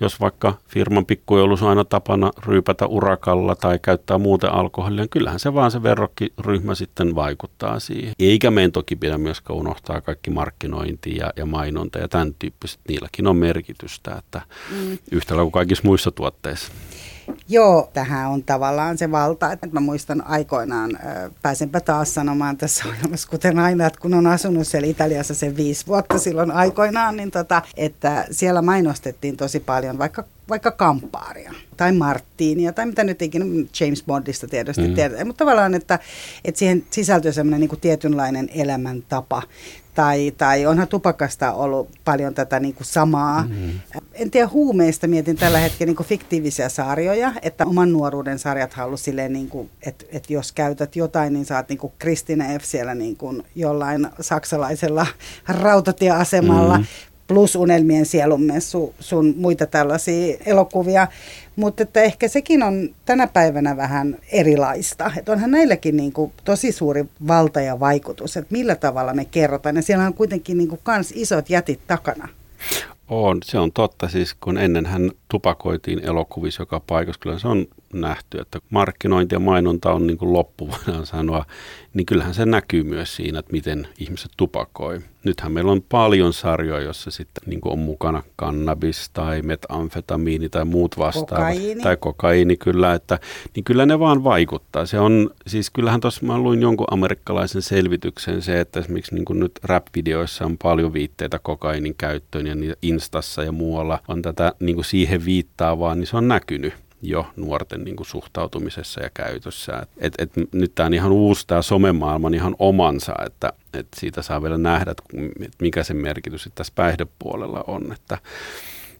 Speaker 3: jos vaikka firman pikkujoulussa on aina tapana ryypätä urakalla tai käyttää muuten alkoholia, niin kyllähän se vaan se verrokkiryhmä sitten vaikuttaa siihen. Eikä meidän toki pidä myöskään unohtaa kaikki markkinointi ja, ja mainonta ja tämän tyyppiset, niilläkin on merkitystä, että mm. yhtä kuin kaikissa muissa tuotteissa.
Speaker 2: Joo, tähän on tavallaan se valta. Että mä muistan aikoinaan, pääsenpä taas sanomaan tässä ohjelmassa, kuten aina, että kun on asunut siellä Italiassa sen viisi vuotta silloin aikoinaan, niin tota, että siellä mainostettiin tosi paljon vaikka vaikka kampaaria tai Marttiinia tai mitä nyt ikinä James Bondista tietysti mm. tiedetään, mutta tavallaan, että, että siihen sisältyy semmoinen niin tietynlainen elämäntapa tai, tai onhan tupakasta ollut paljon tätä niin kuin samaa. Mm-hmm. En tiedä huumeista, mietin tällä hetkellä niin kuin fiktiivisiä sarjoja, että oman nuoruuden sarjat ollut silleen, niin kuin, että, että jos käytät jotain, niin saat niin kuin Kristina F. siellä niin kuin jollain saksalaisella rautatieasemalla. Mm-hmm plus Unelmien sielunmessu, sun muita tällaisia elokuvia. Mutta että ehkä sekin on tänä päivänä vähän erilaista. Että onhan näilläkin niin kuin tosi suuri valta ja vaikutus, että millä tavalla me kerrotaan. Ja siellä on kuitenkin niin isot jätit takana.
Speaker 3: On, se on totta. Siis kun ennen hän tupakoitiin elokuvissa joka paikassa, kyllä se on nähty, että markkinointi ja mainonta on niin kuin loppu, voidaan sanoa, niin kyllähän se näkyy myös siinä, että miten ihmiset tupakoi. Nythän meillä on paljon sarjoja, joissa sitten niin kuin on mukana kannabis tai metamfetamiini tai muut vastaavat. Kokaiini. Tai kokaiini kyllä, että niin kyllä ne vaan vaikuttaa. Se on, siis kyllähän tuossa mä luin jonkun amerikkalaisen selvityksen se, että esimerkiksi niin kuin nyt rap-videoissa on paljon viitteitä kokainin käyttöön ja Instassa ja muualla on tätä niin kuin siihen viittaavaa, niin se on näkynyt jo nuorten niin kuin suhtautumisessa ja käytössä. Et, et, nyt tämä on ihan uusi tämä somemaailma ihan omansa, että et siitä saa vielä nähdä, että mikä sen merkitys tässä päihdepuolella on. Että,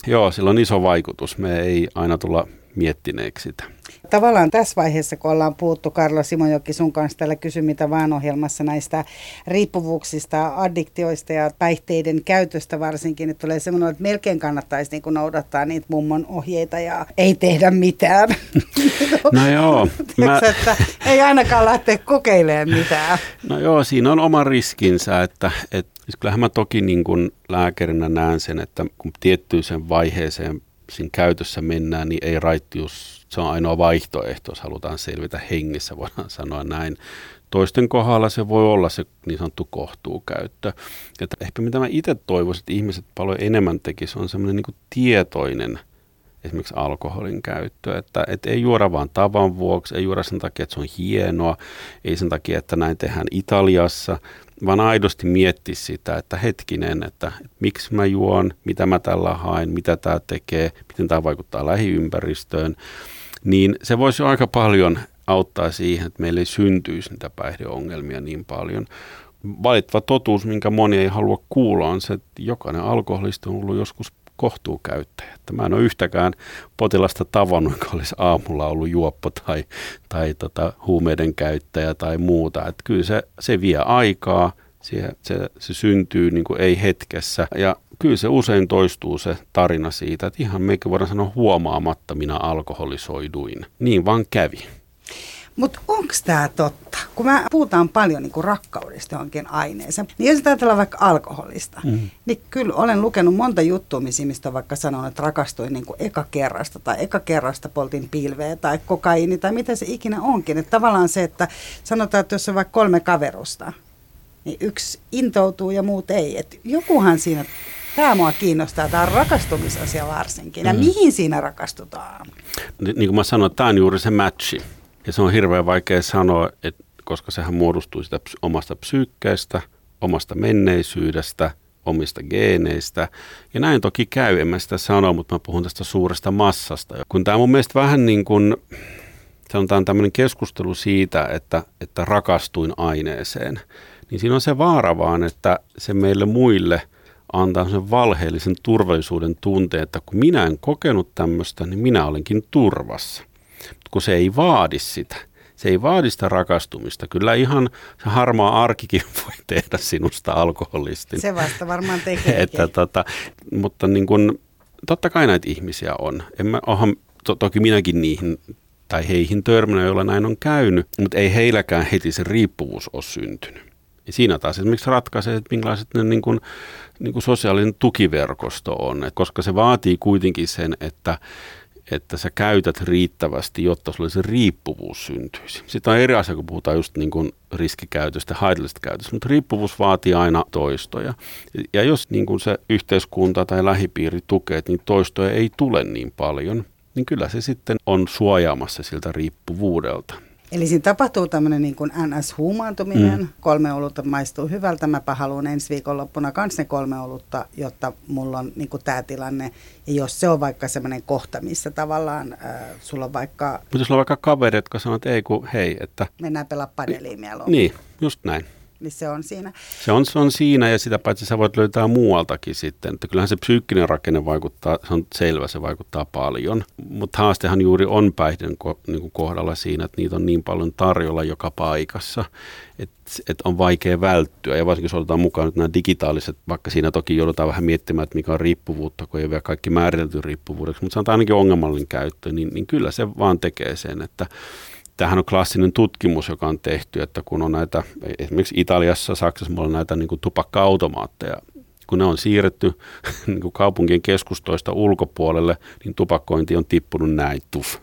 Speaker 3: joo, sillä on iso vaikutus. Me ei aina tulla miettineeksi sitä.
Speaker 2: Tavallaan tässä vaiheessa, kun ollaan puhuttu Karlo Simojoki sun kanssa tällä Kysy mitä vaan ohjelmassa näistä riippuvuuksista, addiktioista ja päihteiden käytöstä varsinkin, että tulee semmoinen, että melkein kannattaisi niin noudattaa niitä mummon ohjeita ja ei tehdä mitään.
Speaker 3: No joo.
Speaker 2: mä... että ei ainakaan lähteä kokeilemaan mitään.
Speaker 3: No joo, siinä on oma riskinsä, että, että Siis kyllähän mä toki niin kuin lääkärinä näen sen, että kun tiettyyn sen vaiheeseen siinä käytössä mennään, niin ei raittius, se on ainoa vaihtoehto, jos halutaan selvitä hengissä, voidaan sanoa näin. Toisten kohdalla se voi olla se niin sanottu kohtuukäyttö. Että ehkä mitä mä itse toivoisin, että ihmiset paljon enemmän tekisivät, on semmoinen niin tietoinen – esimerkiksi alkoholin käyttö. Että, että ei juoda vaan tavan vuoksi, ei juoda sen takia, että se on hienoa, ei sen takia, että näin tehdään Italiassa, vaan aidosti miettiä sitä, että hetkinen, että, että miksi mä juon, mitä mä tällä haen, mitä tämä tekee, miten tämä vaikuttaa lähiympäristöön, niin se voisi jo aika paljon auttaa siihen, että meillä ei syntyisi niitä päihdeongelmia niin paljon. Valittava totuus, minkä moni ei halua kuulla, on se, että jokainen alkoholisti on ollut joskus kohtuukäyttäjä. Että mä en ole yhtäkään potilasta tavannut, joka olisi aamulla ollut juoppo tai, tai tota, huumeiden käyttäjä tai muuta. Että kyllä se, se vie aikaa, se, se, se syntyy niin kuin ei hetkessä ja kyllä se usein toistuu se tarina siitä, että ihan meikä voidaan sanoa huomaamatta minä alkoholisoiduin. Niin vaan kävi.
Speaker 2: Mutta onko tämä totta? Kun mä puhutaan paljon niin rakkaudesta johonkin aineeseen, niin jos ajatellaan vaikka alkoholista, mm. niin kyllä olen lukenut monta juttua, mistä on vaikka sanonut, että rakastuin niin eka kerrasta tai eka kerrasta poltin pilveä tai kokaiini tai mitä se ikinä onkin. Että tavallaan se, että sanotaan, että jos on vaikka kolme kaverusta, niin yksi intoutuu ja muut ei. että jokuhan siinä Tämä mua kiinnostaa, tämä rakastumisasia varsinkin. Ja mm. mihin siinä rakastutaan?
Speaker 3: Niin, niin kuin mä sanoin, tämä on juuri se matchi. Ja se on hirveän vaikea sanoa, että koska sehän muodostuu sitä omasta psyykkeestä, omasta menneisyydestä, omista geeneistä. Ja näin toki käy, en mä sitä sano, mutta mä puhun tästä suuresta massasta. Kun tämä mun mielestä vähän niin kuin, sanotaan tämmöinen keskustelu siitä, että, että rakastuin aineeseen, niin siinä on se vaara vaan, että se meille muille antaa sen valheellisen turvallisuuden tunteen, että kun minä en kokenut tämmöistä, niin minä olenkin turvassa kun se ei vaadi sitä. Se ei vaadi sitä rakastumista. Kyllä ihan se harmaa arkikin voi tehdä sinusta alkoholistin.
Speaker 2: Se vasta varmaan tekee.
Speaker 3: että, tota, mutta niin kun, totta kai näitä ihmisiä on. En mä, ohan, to, toki minäkin niihin tai heihin törmännyt, joilla näin on käynyt, mutta ei heilläkään heti se riippuvuus ole syntynyt. Ja siinä taas esimerkiksi ratkaisee, että minkälaiset ne niin kuin, niin kuin sosiaalinen tukiverkosto on, Et koska se vaatii kuitenkin sen, että että sä käytät riittävästi, jotta sulle se riippuvuus syntyisi. Sitten on eri asia, kun puhutaan just niin kuin riskikäytöstä, haitallisesta käytöstä, mutta riippuvuus vaatii aina toistoja. Ja jos niin kuin se yhteiskunta tai lähipiiri tukee, että niin toistoja ei tule niin paljon, niin kyllä se sitten on suojaamassa siltä riippuvuudelta.
Speaker 2: Eli siinä tapahtuu tämmöinen niin kuin NS-huumaantuminen. Mm. Kolme olutta maistuu hyvältä. Mäpä haluan ensi viikonloppuna kans ne kolme olutta, jotta mulla on niin kuin tämä tilanne. Ja jos se on vaikka semmoinen kohta, missä tavallaan äh, sulla on vaikka...
Speaker 3: Mutta jos sulla on vaikka kaverit, jotka sanoo, että ei kun hei, että...
Speaker 2: Mennään pelaa padeliin mieluummin.
Speaker 3: Niin, just näin
Speaker 2: niin se on siinä.
Speaker 3: Se on, se on siinä ja sitä paitsi sä voit löytää muualtakin sitten. Että kyllähän se psyykkinen rakenne vaikuttaa, se on selvä, se vaikuttaa paljon. Mutta haastehan juuri on päihden niin kohdalla siinä, että niitä on niin paljon tarjolla joka paikassa, että et on vaikea välttyä. Ja varsinkin jos otetaan mukaan nämä digitaaliset, vaikka siinä toki joudutaan vähän miettimään, että mikä on riippuvuutta, kun ei vielä kaikki määritelty riippuvuudeksi, mutta sanotaan ainakin ongelmallinen käyttö, niin, niin kyllä se vaan tekee sen, että Tämähän on klassinen tutkimus, joka on tehty, että kun on näitä, esimerkiksi Italiassa, Saksassa, on näitä niin tupakka-automaatteja, kun ne on siirretty niin kuin kaupunkien keskustoista ulkopuolelle, niin tupakointi on tippunut näin tuf,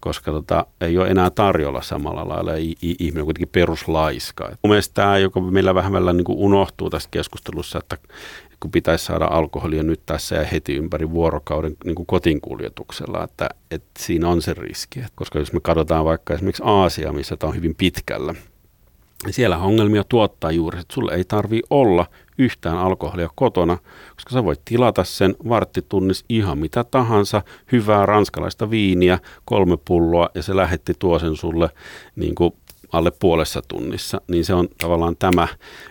Speaker 3: koska tota, ei ole enää tarjolla samalla lailla ja ihminen on kuitenkin peruslaiska. Mun mielestä tämä, joka meillä vähän välillä niin kuin unohtuu tässä keskustelussa, että kun pitäisi saada alkoholia nyt tässä ja heti ympäri vuorokauden niin kuin kotinkuljetuksella, että, että siinä on se riski. Koska jos me katsotaan vaikka esimerkiksi Aasia, missä tämä on hyvin pitkällä, niin siellä ongelmia tuottaa juuri, että sulle ei tarvi olla yhtään alkoholia kotona, koska sä voit tilata sen varttitunnis ihan mitä tahansa, hyvää ranskalaista viiniä, kolme pulloa ja se lähetti tuo sen sulle niin kuin alle puolessa tunnissa. Niin se on tavallaan tämä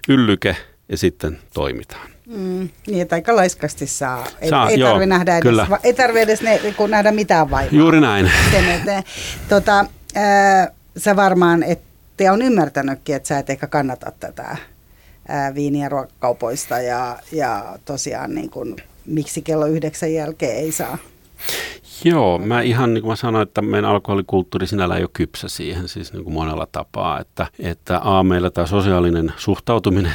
Speaker 3: yllyke ja sitten toimitaan.
Speaker 2: Mm, niin, että aika laiskasti saa. Ei, saa, ei tarvitse nähdä edes, kyllä. ei tarvi edes ne, kun nähdä mitään vaivaa.
Speaker 3: Juuri näin.
Speaker 2: Sen Tota, ää, sä varmaan, että on ymmärtänytkin, että sä et ehkä kannata tätä ää, viiniä ruokakaupoista ja, ja tosiaan niin kun, miksi kello yhdeksän jälkeen ei saa
Speaker 3: Joo, mä ihan niin kuin mä sanoin, että meidän alkoholikulttuuri sinällä ei ole kypsä siihen siis niin kuin monella tapaa, että, että A, meillä tämä sosiaalinen suhtautuminen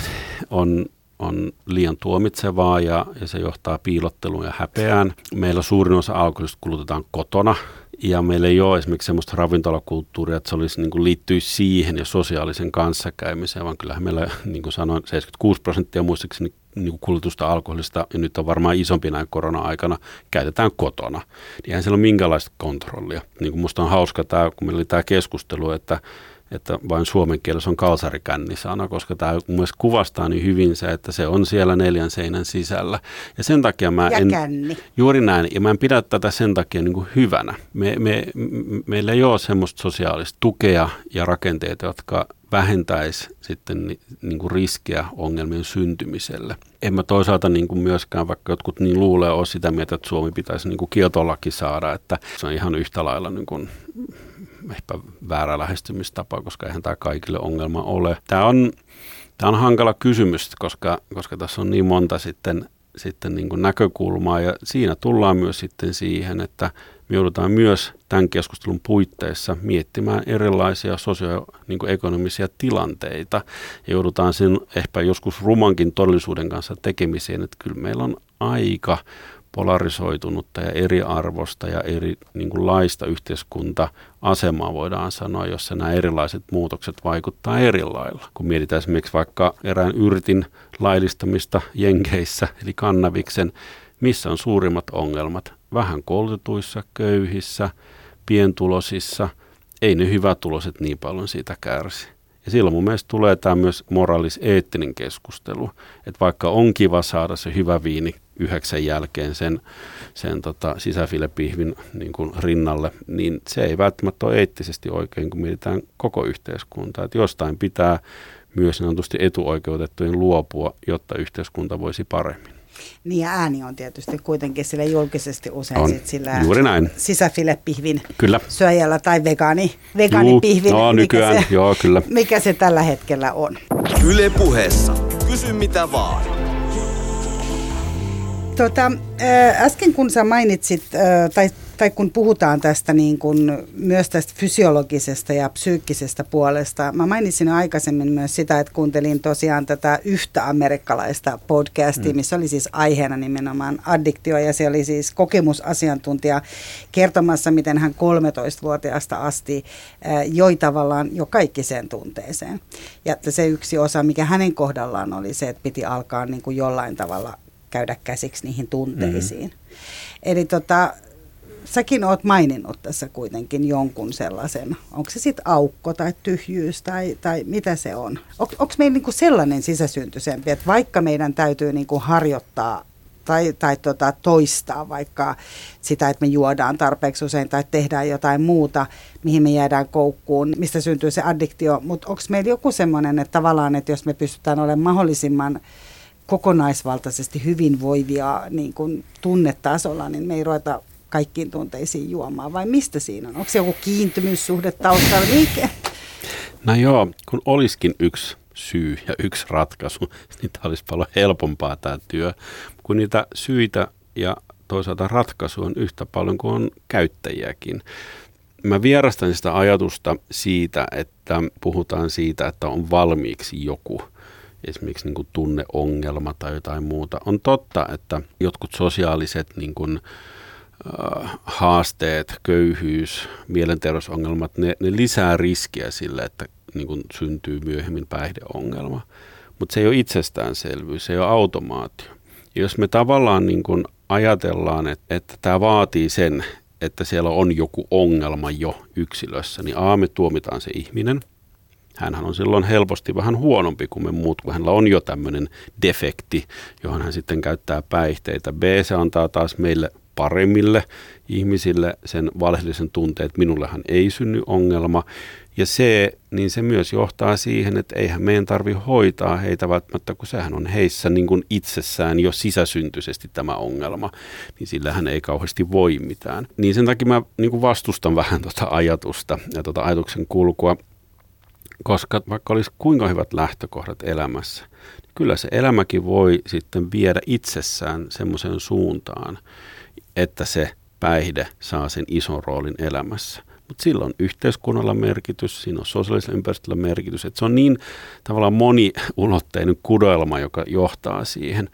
Speaker 3: on on liian tuomitsevaa ja, ja se johtaa piilotteluun ja häpeään. Meillä suurin osa alkoholista kulutetaan kotona ja meillä ei ole esimerkiksi sellaista ravintolakulttuuria, että se olisi, niin kuin liittyisi siihen ja sosiaalisen kanssakäymiseen, vaan kyllähän meillä, niin kuin sanoin, 76 prosenttia muistaakseni niin kuin kulutusta alkoholista, ja nyt on varmaan isompi näin korona-aikana, käytetään kotona. Niin eihän siellä ole minkäänlaista kontrollia. Niin kuin musta on hauska tämä, kun meillä oli tämä keskustelu, että että vain suomen kielessä on kalsarikännisana, koska tämä mielestä kuvastaa niin hyvin se, että se on siellä neljän seinän sisällä. Ja sen takia mä
Speaker 2: ja
Speaker 3: en...
Speaker 2: Känni.
Speaker 3: Juuri näin, ja mä en pidä tätä sen takia niin kuin hyvänä. Me, me, meillä ei ole semmoista sosiaalista tukea ja rakenteita, jotka vähentäisi sitten ni, niin kuin riskiä ongelmien syntymiselle. En mä toisaalta niin kuin myöskään, vaikka jotkut niin luulee, ole sitä mieltä, että Suomi pitäisi niin kuin kieltolaki saada, että se on ihan yhtä lailla niin kuin ehkä väärä lähestymistapa, koska eihän tämä kaikille ongelma ole. Tämä on, tämä on hankala kysymys, koska, koska tässä on niin monta sitten, sitten niin kuin näkökulmaa ja siinä tullaan myös sitten siihen, että me joudutaan myös tämän keskustelun puitteissa miettimään erilaisia sosioekonomisia niin tilanteita ja joudutaan sen ehkä joskus rumankin todellisuuden kanssa tekemiseen, että kyllä meillä on aika polarisoitunutta ja eriarvosta ja eri niin kuin laista yhteiskunta-asemaa voidaan sanoa, jossa nämä erilaiset muutokset vaikuttaa eri lailla. Kun mietitään esimerkiksi vaikka erään yrtin laillistamista Jenkeissä, eli kannaviksen, missä on suurimmat ongelmat? Vähän koulutetuissa, köyhissä, pientulosissa. Ei ne hyvätuloset niin paljon siitä kärsi. Ja silloin mun mielestä tulee tämä myös moralis-eettinen keskustelu, että vaikka on kiva saada se hyvä viini yhdeksän jälkeen sen, sen tota sisäfilepihvin niin kuin rinnalle, niin se ei välttämättä ole eettisesti oikein, kun mietitään koko yhteiskuntaa. Että jostain pitää myös sanotusti etuoikeutettujen luopua, jotta yhteiskunta voisi paremmin.
Speaker 2: Niin ja ääni on tietysti kuitenkin sille julkisesti usein
Speaker 3: on.
Speaker 2: sit sillä
Speaker 3: Juuri näin.
Speaker 2: sisäfilepihvin
Speaker 3: kyllä.
Speaker 2: syöjällä tai vegaani, vegaanipihvin.
Speaker 3: no, nykyään,
Speaker 2: mikä se,
Speaker 3: joo, kyllä.
Speaker 2: mikä se tällä hetkellä on.
Speaker 1: Yle puheessa. Kysy mitä vaan.
Speaker 2: Tota, äsken kun sä mainitsit, tai, tai kun puhutaan tästä niin kun, myös tästä fysiologisesta ja psyykkisestä puolesta, mä mainitsin aikaisemmin myös sitä, että kuuntelin tosiaan tätä yhtä amerikkalaista podcastia, mm. missä oli siis aiheena nimenomaan addiktio, ja se oli siis kokemusasiantuntija kertomassa, miten hän 13-vuotiaasta asti joi tavallaan jo kaikki sen tunteeseen. Ja se yksi osa, mikä hänen kohdallaan oli se, että piti alkaa niin kuin jollain tavalla käydä käsiksi niihin tunteisiin. Mm-hmm. Eli tota, säkin oot maininnut tässä kuitenkin jonkun sellaisen, onko se sitten aukko tai tyhjyys tai, tai mitä se on? On onko meillä niinku sellainen sisäsyntyisempi, että vaikka meidän täytyy niinku harjoittaa tai, tai tota, toistaa vaikka sitä, että me juodaan tarpeeksi usein tai tehdään jotain muuta, mihin me jäädään koukkuun, mistä syntyy se addiktio, mutta onko meillä joku semmoinen, että tavallaan, että jos me pystytään olemaan mahdollisimman kokonaisvaltaisesti hyvinvoivia niin kuin tunnetasolla, niin me ei ruveta kaikkiin tunteisiin juomaan, vai mistä siinä on? Onko se joku kiintymyssuhde taustalla? Mikä?
Speaker 3: No joo, kun olisikin yksi syy ja yksi ratkaisu, niin tämä olisi paljon helpompaa tämä työ, kun niitä syitä ja toisaalta ratkaisu on yhtä paljon kuin on käyttäjiäkin. Mä vierastan sitä ajatusta siitä, että puhutaan siitä, että on valmiiksi joku – esimerkiksi niin kuin tunneongelma tai jotain muuta. On totta, että jotkut sosiaaliset niin kuin, äh, haasteet, köyhyys, mielenterveysongelmat, ne, ne lisää riskiä sille, että niin kuin syntyy myöhemmin päihdeongelma. Mutta se ei ole itsestäänselvyys, se ei ole automaatio. Ja jos me tavallaan niin kuin ajatellaan, että, että tämä vaatii sen, että siellä on joku ongelma jo yksilössä, niin A, me tuomitaan se ihminen – Hänhän on silloin helposti vähän huonompi kuin me muut, kun hänellä on jo tämmöinen defekti, johon hän sitten käyttää päihteitä. B, se antaa taas meille paremmille ihmisille sen valheellisen tunteen, että minullehan ei synny ongelma. Ja se, niin se myös johtaa siihen, että eihän meidän tarvi hoitaa heitä välttämättä, kun sehän on heissä niin kuin itsessään jo sisäsyntyisesti tämä ongelma, niin sillähän ei kauheasti voi mitään. Niin sen takia mä niin kuin vastustan vähän tuota ajatusta ja tuota ajatuksen kulkua koska vaikka olisi kuinka hyvät lähtökohdat elämässä, niin kyllä se elämäkin voi sitten viedä itsessään semmoiseen suuntaan, että se päihde saa sen ison roolin elämässä. mutta sillä on yhteiskunnalla merkitys, siinä on sosiaalisella ympäristöllä merkitys, että se on niin tavallaan moniulotteinen kudoelma, joka johtaa siihen.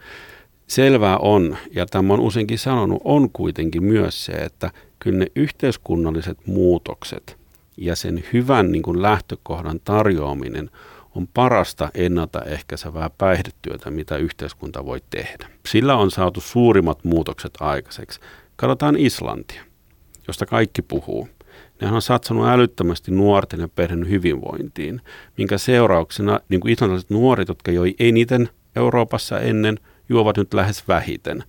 Speaker 3: Selvää on, ja tämä on useinkin sanonut, on kuitenkin myös se, että kyllä ne yhteiskunnalliset muutokset ja sen hyvän niin kuin lähtökohdan tarjoaminen on parasta ennaltaehkäisevää päihdetyötä, mitä yhteiskunta voi tehdä. Sillä on saatu suurimmat muutokset aikaiseksi. Katsotaan Islantia, josta kaikki puhuu. Nehän on satsannut älyttömästi nuorten ja perheen hyvinvointiin, minkä seurauksena niin kuin islantilaiset nuoret, jotka joi eniten Euroopassa ennen, juovat nyt lähes vähiten,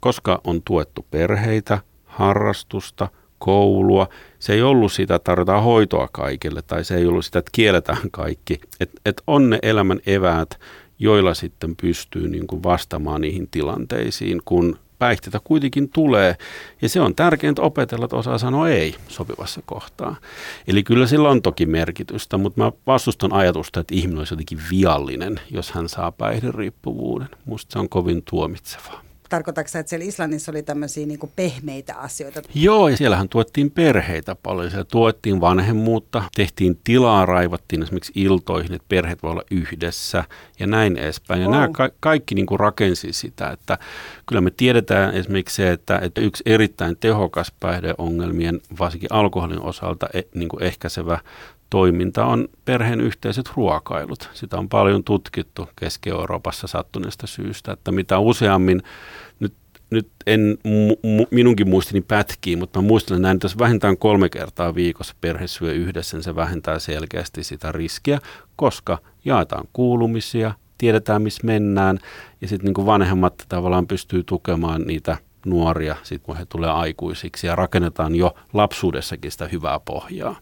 Speaker 3: koska on tuettu perheitä, harrastusta, koulua. Se ei ollut sitä, että tarvitaan hoitoa kaikille, tai se ei ollut sitä, että kielletään kaikki. Että et on ne elämän eväät, joilla sitten pystyy niin kuin vastaamaan niihin tilanteisiin, kun päihteitä kuitenkin tulee. Ja se on tärkeintä opetella, että osaa sanoa ei sopivassa kohtaa. Eli kyllä sillä on toki merkitystä, mutta mä vastustan ajatusta, että ihminen olisi jotenkin viallinen, jos hän saa päihderiippuvuuden. Musta se on kovin tuomitsevaa
Speaker 2: tarkoitatko että siellä Islannissa oli tämmöisiä niin pehmeitä asioita?
Speaker 3: Joo, ja siellähän tuettiin perheitä paljon. Siellä tuettiin vanhemmuutta, tehtiin tilaa, raivattiin esimerkiksi iltoihin, että perheet voi olla yhdessä ja näin edespäin. Ja oh. nämä ka- kaikki niin kuin rakensi sitä, että kyllä me tiedetään esimerkiksi se, että, että yksi erittäin tehokas päihdeongelmien, varsinkin alkoholin osalta e- niin kuin ehkäisevä toiminta on perheen yhteiset ruokailut. Sitä on paljon tutkittu Keski-Euroopassa sattuneesta syystä, että mitä useammin, nyt, nyt en mu, minunkin muistini pätkii, mutta mä muistelen näin, että jos vähintään kolme kertaa viikossa perhe syö yhdessä, niin se vähentää selkeästi sitä riskiä, koska jaetaan kuulumisia, tiedetään missä mennään ja sitten niin vanhemmat tavallaan pystyy tukemaan niitä – nuoria, sit kun he tulee aikuisiksi ja rakennetaan jo lapsuudessakin sitä hyvää pohjaa.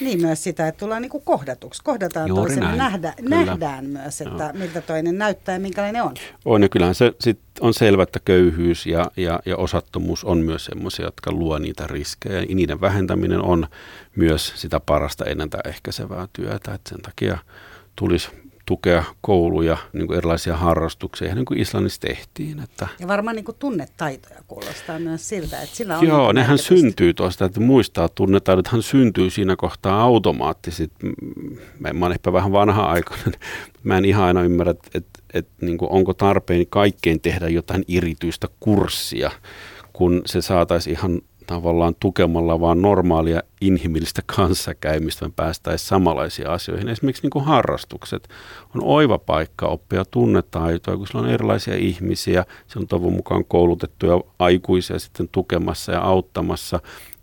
Speaker 2: Niin myös sitä, että tullaan niin kohdatuksi. Kohdataan Juuri toisen näin. nähdä, nähdään myös, että no. miltä toinen näyttää ja minkälainen on.
Speaker 3: On ja kyllähän se sit on selvä, että köyhyys ja, ja, ja osattomuus on myös sellaisia, jotka luo niitä riskejä. Ja niiden vähentäminen on myös sitä parasta ennaltaehkäisevää työtä, että sen takia tulisi tukea kouluja, niin kuin erilaisia harrastuksia, niin kuin Islannissa tehtiin. Että
Speaker 2: ja varmaan niin kuin tunnetaitoja kuulostaa myös siltä, että sillä on
Speaker 3: Joo,
Speaker 2: niin
Speaker 3: nehän syntyy tuosta, että muistaa tunnetaidothan syntyy siinä kohtaa automaattisesti. Mä, mä olen ehkä vähän vanha-aikainen, mä en ihan aina ymmärrä, että, että, että niin kuin onko tarpeen kaikkein tehdä jotain erityistä kurssia, kun se saataisiin ihan tavallaan tukemalla vaan normaalia inhimillistä kanssakäymistä, me päästäisiin samanlaisiin asioihin. Esimerkiksi niin kuin harrastukset on oiva paikka oppia tunnetaitoja, kun siellä on erilaisia ihmisiä, se on toivon mukaan koulutettuja aikuisia sitten tukemassa ja auttamassa,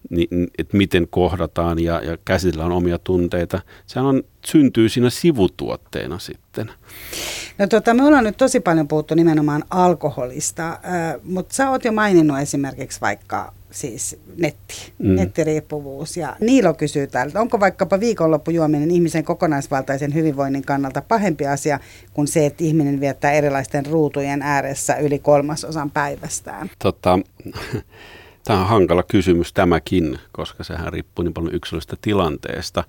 Speaker 3: niin, että miten kohdataan ja, ja käsitellään omia tunteita. Sehän on, syntyy siinä sivutuotteena sitten.
Speaker 2: No tota, me ollaan nyt tosi paljon puhuttu nimenomaan alkoholista, äh, mutta sä oot jo maininnut esimerkiksi vaikka siis netti, mm. nettiriippuvuus. Ja Niilo kysyy täältä, onko vaikkapa viikonloppujuominen ihmisen kokonaisvaltaisen hyvinvoinnin kannalta pahempi asia kuin se, että ihminen viettää erilaisten ruutujen ääressä yli kolmasosan päivästään?
Speaker 3: Tota, tämä on hankala kysymys tämäkin, koska sehän riippuu niin paljon yksilöllisestä tilanteesta.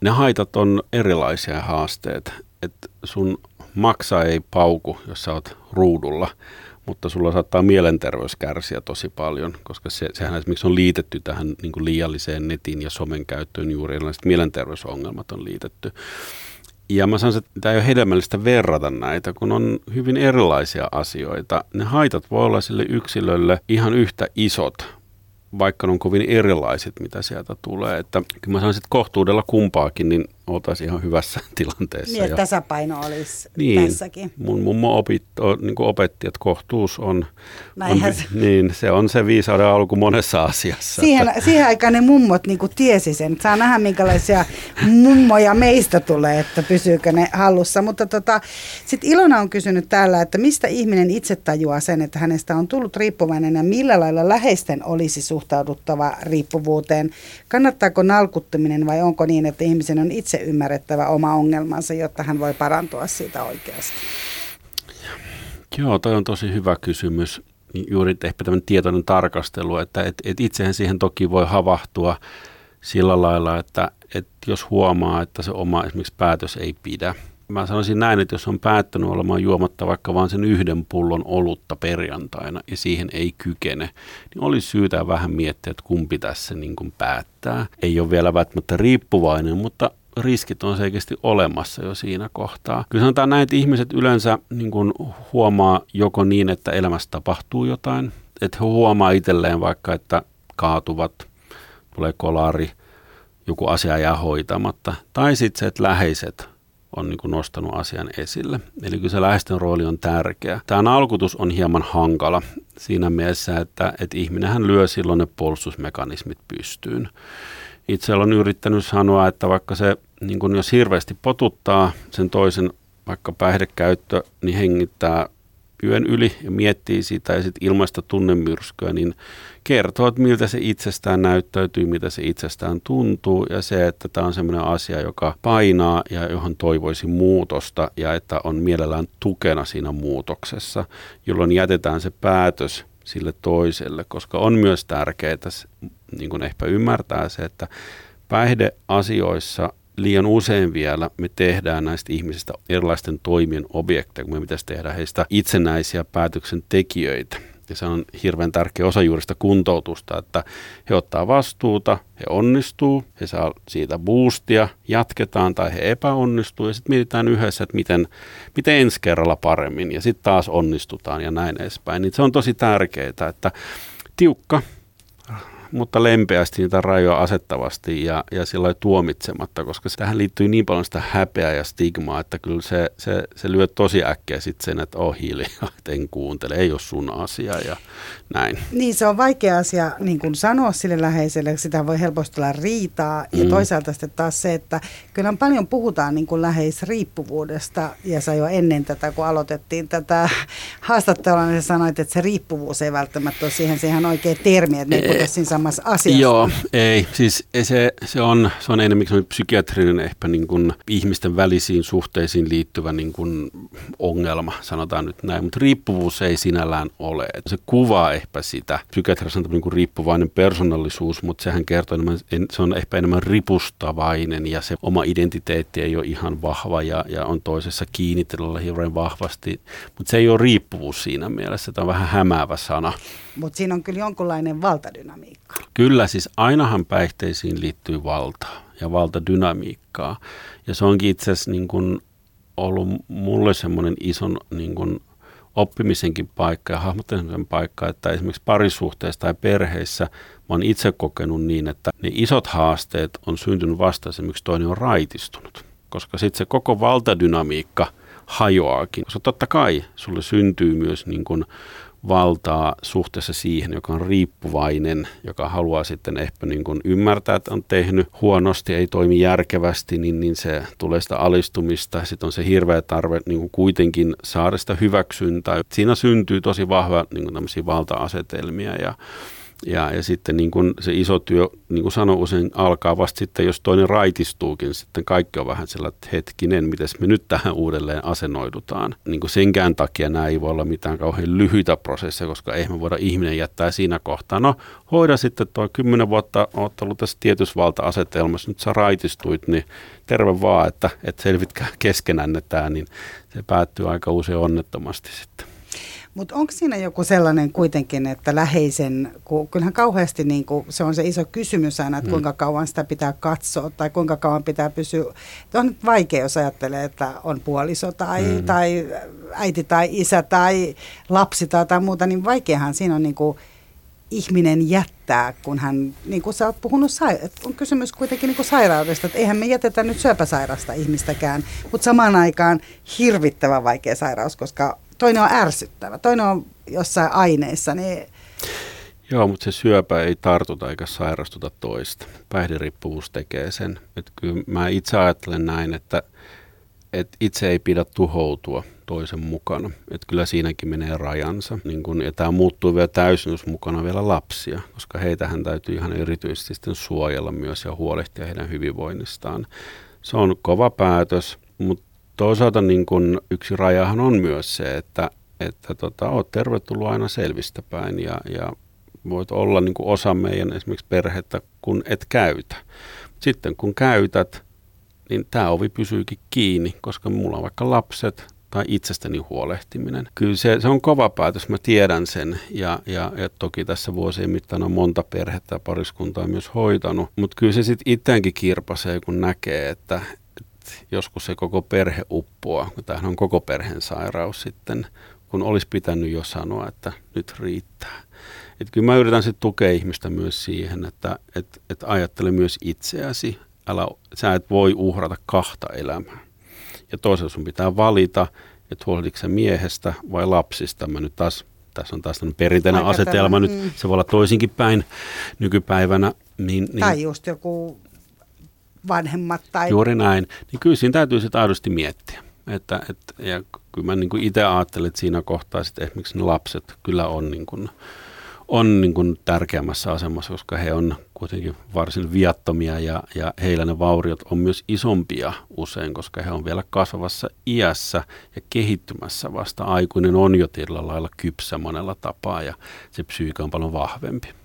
Speaker 3: Ne haitat on erilaisia haasteet, että sun maksa ei pauku, jos sä oot ruudulla – mutta sulla saattaa mielenterveys kärsiä tosi paljon, koska se, sehän esimerkiksi on liitetty tähän niin kuin liialliseen netin ja somen käyttöön juuri erilaiset mielenterveysongelmat on liitetty. Ja mä sanon, että tämä ei ole hedelmällistä verrata näitä, kun on hyvin erilaisia asioita. Ne haitat voi olla sille yksilölle ihan yhtä isot, vaikka ne on kovin erilaiset, mitä sieltä tulee. Että mä sanoisin, että kohtuudella kumpaakin, niin oltaisiin ihan hyvässä tilanteessa.
Speaker 2: Niin, että tasapaino olisi niin, tässäkin.
Speaker 3: Mun mummo opit, niin opetti, että kohtuus on, on niin, se on se viisauden alku monessa asiassa.
Speaker 2: Siihen, että. siihen aikaan ne mummot niin tiesi sen. Saa nähdä, minkälaisia mummoja meistä tulee, että pysyykö ne hallussa. Mutta tota, sitten Ilona on kysynyt täällä, että mistä ihminen itse tajuaa sen, että hänestä on tullut riippuvainen ja millä lailla läheisten olisi suhtauduttava riippuvuuteen. Kannattaako nalkuttaminen vai onko niin, että ihmisen on itse itse ymmärrettävä oma ongelmansa, jotta hän voi parantua siitä oikeasti?
Speaker 3: Joo, toi on tosi hyvä kysymys. Juuri ehkä tämmöinen tietoinen tarkastelu, että et, et itsehän siihen toki voi havahtua sillä lailla, että et jos huomaa, että se oma esimerkiksi päätös ei pidä, mä sanoisin näin, että jos on päättänyt olemaan juomatta vaikka vain sen yhden pullon olutta perjantaina ja siihen ei kykene, niin olisi syytä vähän miettiä, että kumpi tässä niin kuin päättää. Ei ole vielä välttämättä riippuvainen, mutta riskit on selkeästi olemassa jo siinä kohtaa. Kyllä sanotaan näin, että ihmiset yleensä niin kuin huomaa joko niin, että elämässä tapahtuu jotain, että he huomaa itselleen vaikka, että kaatuvat, tulee kolari, joku asia jää hoitamatta, tai sitten se, että läheiset on niin kuin nostanut asian esille. Eli kyllä se läheisten rooli on tärkeä. Tämä nalkutus on hieman hankala siinä mielessä, että, että ihminenhän lyö silloin ne puolustusmekanismit pystyyn. Itse olen yrittänyt sanoa, että vaikka se, niin kuin jos hirveästi potuttaa sen toisen vaikka päihdekäyttö, niin hengittää yön yli ja miettii sitä ja sitten ilmaista tunnemyrskyä, niin kertoo, että miltä se itsestään näyttäytyy, mitä se itsestään tuntuu. Ja se, että tämä on sellainen asia, joka painaa ja johon toivoisi muutosta ja että on mielellään tukena siinä muutoksessa, jolloin jätetään se päätös sille toiselle, koska on myös tärkeää niin kuin ehkä ymmärtää se, että päihdeasioissa liian usein vielä me tehdään näistä ihmisistä erilaisten toimien objekteja, kun me pitäisi tehdä heistä itsenäisiä päätöksentekijöitä. Ja se on hirveän tärkeä osa juuri sitä kuntoutusta, että he ottaa vastuuta, he onnistuu, he saa siitä boostia, jatketaan tai he epäonnistuu ja sitten mietitään yhdessä, että miten, miten ensi kerralla paremmin ja sitten taas onnistutaan ja näin edespäin. Niin se on tosi tärkeää, että tiukka mutta lempeästi niitä rajoja asettavasti ja, ja sillä tuomitsematta, koska tähän liittyy niin paljon sitä häpeää ja stigmaa, että kyllä se, se, se lyö tosi äkkiä sitten sen, että oh hiljaa, että en kuuntele, ei ole sun asia ja näin.
Speaker 2: Niin, se on vaikea asia niin kuin sanoa sille läheiselle, sitä voi helposti olla riitaa ja mm. toisaalta sitten taas se, että kyllä paljon puhutaan niin kuin läheisriippuvuudesta ja sä jo ennen tätä, kun aloitettiin tätä haastattelua, niin sanoit, että se riippuvuus ei välttämättä ole siihen, siihen oikea termi, että ne ei siinä samassa asiassa.
Speaker 3: Joo, ei. Siis se, se, on, se on enemmän psykiatrinen ehkä niin kuin ihmisten välisiin suhteisiin liittyvä niin kuin ongelma, sanotaan nyt näin. Mutta riippuvuus ei sinällään ole. Se kuvaa ehkä sitä. Psykiatrissa on niin kuin riippuvainen persoonallisuus, mutta sehän kertoo enemmän, se on ehkä enemmän ripustavainen ja se oma identiteetti ei ole ihan vahva ja, ja on toisessa kiinnitellä hirveän vahvasti. Mutta se ei ole riippuvuus siinä mielessä. Tämä on vähän hämäävä sana.
Speaker 2: Mutta siinä on kyllä jonkunlainen valtadynamiikka.
Speaker 3: Kyllä, siis ainahan päihteisiin liittyy valtaa ja valtadynamiikkaa. Ja se onkin itse asiassa niin kun ollut mulle semmoinen ison niin kun oppimisenkin paikka ja hahmottelemisen paikka, että esimerkiksi parisuhteessa tai perheissä mä oon itse kokenut niin, että ne isot haasteet on syntynyt vasta esimerkiksi toinen on raitistunut. Koska sitten se koko valtadynamiikka hajoaakin. Koska totta kai sulle syntyy myös niin kun valtaa suhteessa siihen, joka on riippuvainen, joka haluaa sitten ehkä niin kuin ymmärtää, että on tehnyt huonosti, ei toimi järkevästi, niin, niin se tulee sitä alistumista. Sitten on se hirveä tarve niin kuin kuitenkin saada sitä hyväksyntää. Siinä syntyy tosi vahva niin kuin valta-asetelmia ja ja, ja sitten niin kuin se iso työ, niin kuin sanoin usein, alkaa vasta sitten, jos toinen raitistuukin, sitten kaikki on vähän sellainen, että hetkinen, miten me nyt tähän uudelleen asennoidutaan. Niin kuin senkään takia nämä ei voi olla mitään kauhean lyhyitä prosesseja, koska ei me voida ihminen jättää siinä kohtaa. No, hoida sitten tuo kymmenen vuotta, olet ollut tässä tietyssä valta-asetelmassa, nyt sä raitistuit, niin terve vaan, että, että selvitkää keskenänne tämä, niin se päättyy aika usein onnettomasti sitten.
Speaker 2: Mutta onko siinä joku sellainen kuitenkin, että läheisen, kun kyllähän kauheasti niin kuin, se on se iso kysymys aina, että mm. kuinka kauan sitä pitää katsoa tai kuinka kauan pitää pysyä. On nyt vaikea, jos ajattelee, että on puoliso tai, mm. tai äiti tai isä tai lapsi tai jotain muuta, niin vaikeahan siinä on niin kuin, ihminen jättää, kun hän, niin kuin sä oot puhunut, on kysymys kuitenkin niin kuin sairaudesta, että eihän me jätetä nyt syöpäsairasta ihmistäkään, mutta samaan aikaan hirvittävän vaikea sairaus, koska toinen on ärsyttävä, toinen on jossain aineissa, niin
Speaker 3: Joo, mutta se syöpä ei tartuta eikä sairastuta toista. Päihderiippuvuus tekee sen. Et kyllä mä itse ajattelen näin, että, että itse ei pidä tuhoutua toisen mukana. Että kyllä siinäkin menee rajansa. Niin kun, ja tämä muuttuu vielä täysin, jos mukana vielä lapsia, koska heitähän täytyy ihan erityisesti sitten suojella myös ja huolehtia heidän hyvinvoinnistaan. Se on kova päätös, mutta toisaalta niin kun yksi rajahan on myös se, että, että tota, oot tervetullut aina selvistä päin ja, ja voit olla niin kuin osa meidän esimerkiksi perhettä, kun et käytä. Sitten kun käytät, niin tämä ovi pysyykin kiinni, koska mulla on vaikka lapset tai itsestäni huolehtiminen. Kyllä se, se on kova päätös, mä tiedän sen ja, ja, ja toki tässä vuosien mittaan on monta perhettä ja pariskuntaa myös hoitanut, mutta kyllä se sitten itseäänkin kirpasee, kun näkee, että, että joskus se koko perhe uppoaa, kun tämähän on koko perheen sairaus sitten, kun olisi pitänyt jo sanoa, että nyt riittää. Et kyllä mä yritän sitten tukea ihmistä myös siihen, että et, et ajattele myös itseäsi. Älä, sä et voi uhrata kahta elämää. Ja toisaalta sun pitää valita, että huolehditko miehestä vai lapsista. Mä nyt taas, tässä on taas perinteinen Aika asetelma, nyt mm. se voi olla toisinkin päin nykypäivänä. Niin, niin,
Speaker 2: tai just joku vanhemmat. Tai...
Speaker 3: Juuri näin. Niin kyllä siinä täytyy sitten aidosti miettiä. Että, et, ja kyllä mä niin itse ajattelen, että siinä kohtaa että esimerkiksi ne lapset kyllä on niin kuin, on niin kuin tärkeämmässä asemassa, koska he on kuitenkin varsin viattomia ja, ja heillä ne vauriot on myös isompia usein, koska he on vielä kasvavassa iässä ja kehittymässä vasta. Aikuinen on jo tietyllä lailla kypsä monella tapaa ja se psyyke on paljon vahvempi.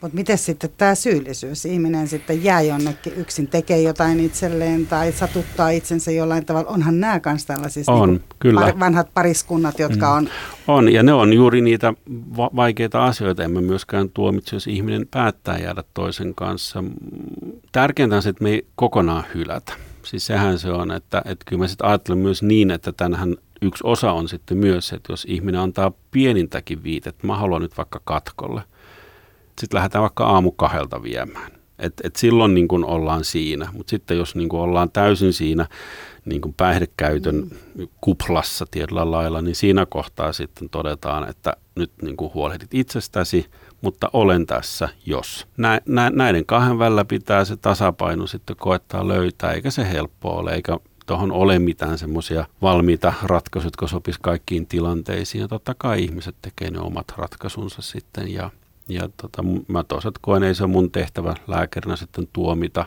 Speaker 2: Mutta miten sitten tämä syyllisyys? Ihminen sitten jää jonnekin yksin, tekee jotain itselleen tai satuttaa itsensä jollain tavalla. Onhan nämä kanssa tällaisissa
Speaker 3: on, niin kyllä. Par,
Speaker 2: vanhat pariskunnat, jotka mm. on...
Speaker 3: On, ja ne on juuri niitä va- vaikeita asioita. Emme myöskään tuomitse, jos ihminen päättää jäädä toisen kanssa. Tärkeintä on se, että me ei kokonaan hylätä. Siis sehän se on, että, että kyllä mä sitten ajattelen myös niin, että tänhän yksi osa on sitten myös, että jos ihminen antaa pienintäkin viitettä, mä haluan nyt vaikka katkolle – sitten lähdetään vaikka aamu kahdelta viemään. Et, et silloin niin kun ollaan siinä, mutta sitten jos niin kun ollaan täysin siinä niin kun päihdekäytön mm. kuplassa tietyllä lailla, niin siinä kohtaa sitten todetaan, että nyt niin kun huolehdit itsestäsi, mutta olen tässä, jos. Nä, nä, näiden kahden välillä pitää se tasapaino sitten koettaa löytää, eikä se helppo ole, eikä tuohon ole mitään semmoisia valmiita ratkaisuja, jotka sopisi kaikkiin tilanteisiin. Ja totta kai ihmiset tekee ne omat ratkaisunsa sitten ja ja tota, mä toisaalta koen, ei se ole mun tehtävä lääkärinä sitten tuomita.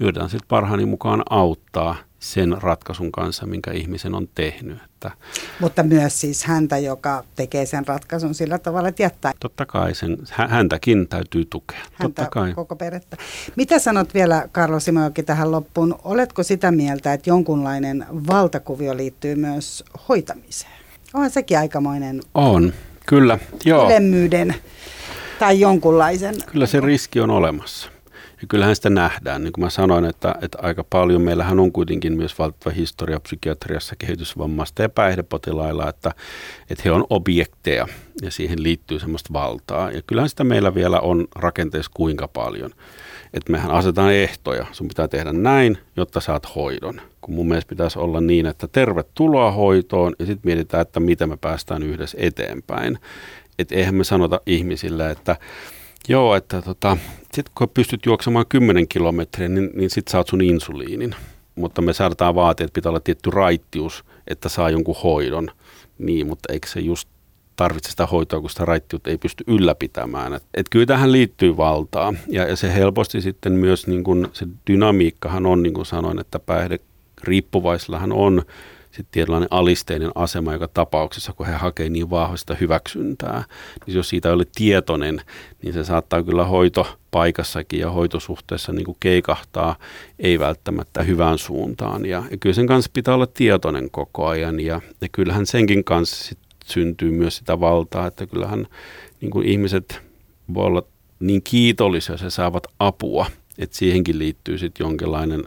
Speaker 3: Yritän sitten parhaani mukaan auttaa sen ratkaisun kanssa, minkä ihmisen on tehnyt. Että
Speaker 2: Mutta myös siis häntä, joka tekee sen ratkaisun sillä tavalla, että jättää.
Speaker 3: Totta kai, sen, häntäkin täytyy tukea. Häntä Totta kai.
Speaker 2: koko perettä. Mitä sanot vielä, Karlo Simojoki, tähän loppuun? Oletko sitä mieltä, että jonkunlainen valtakuvio liittyy myös hoitamiseen? Onhan sekin aikamoinen...
Speaker 3: On, kyllä. Joo.
Speaker 2: Ylemmyyden tai jonkunlaisen.
Speaker 3: Kyllä se riski on olemassa. Ja kyllähän sitä nähdään. Niin kuin mä sanoin, että, että aika paljon meillähän on kuitenkin myös valtava historia psykiatriassa kehitysvammasta ja päihdepotilailla, että, että he on objekteja ja siihen liittyy semmoista valtaa. Ja kyllähän sitä meillä vielä on rakenteessa kuinka paljon. Että mehän asetetaan ehtoja. Sun pitää tehdä näin, jotta saat hoidon. Kun mun mielestä pitäisi olla niin, että tervetuloa hoitoon ja sitten mietitään, että miten me päästään yhdessä eteenpäin että eihän me sanota ihmisille, että joo, että tota, sit kun pystyt juoksemaan 10 kilometriä, niin, niin sit saat sun insuliinin. Mutta me saadaan vaatia, että pitää olla tietty raittius, että saa jonkun hoidon. Niin, mutta eikö se just tarvitse sitä hoitoa, kun sitä raittiutta ei pysty ylläpitämään. Et, et kyllä tähän liittyy valtaa ja, ja se helposti sitten myös niin kun, se dynamiikkahan on, niin kuin sanoin, että päihde riippuvaisillahan on sitten tietynlainen alisteinen asema joka tapauksessa, kun he hakee niin vahvasta hyväksyntää. Niin jos siitä ei ole tietoinen, niin se saattaa kyllä hoitopaikassakin ja hoitosuhteessa niin kuin keikahtaa, ei välttämättä hyvään suuntaan. Ja, ja kyllä sen kanssa pitää olla tietoinen koko ajan ja, ja kyllähän senkin kanssa sit syntyy myös sitä valtaa, että kyllähän niin kuin ihmiset voi olla niin kiitollisia, he saavat apua, että siihenkin liittyy sitten jonkinlainen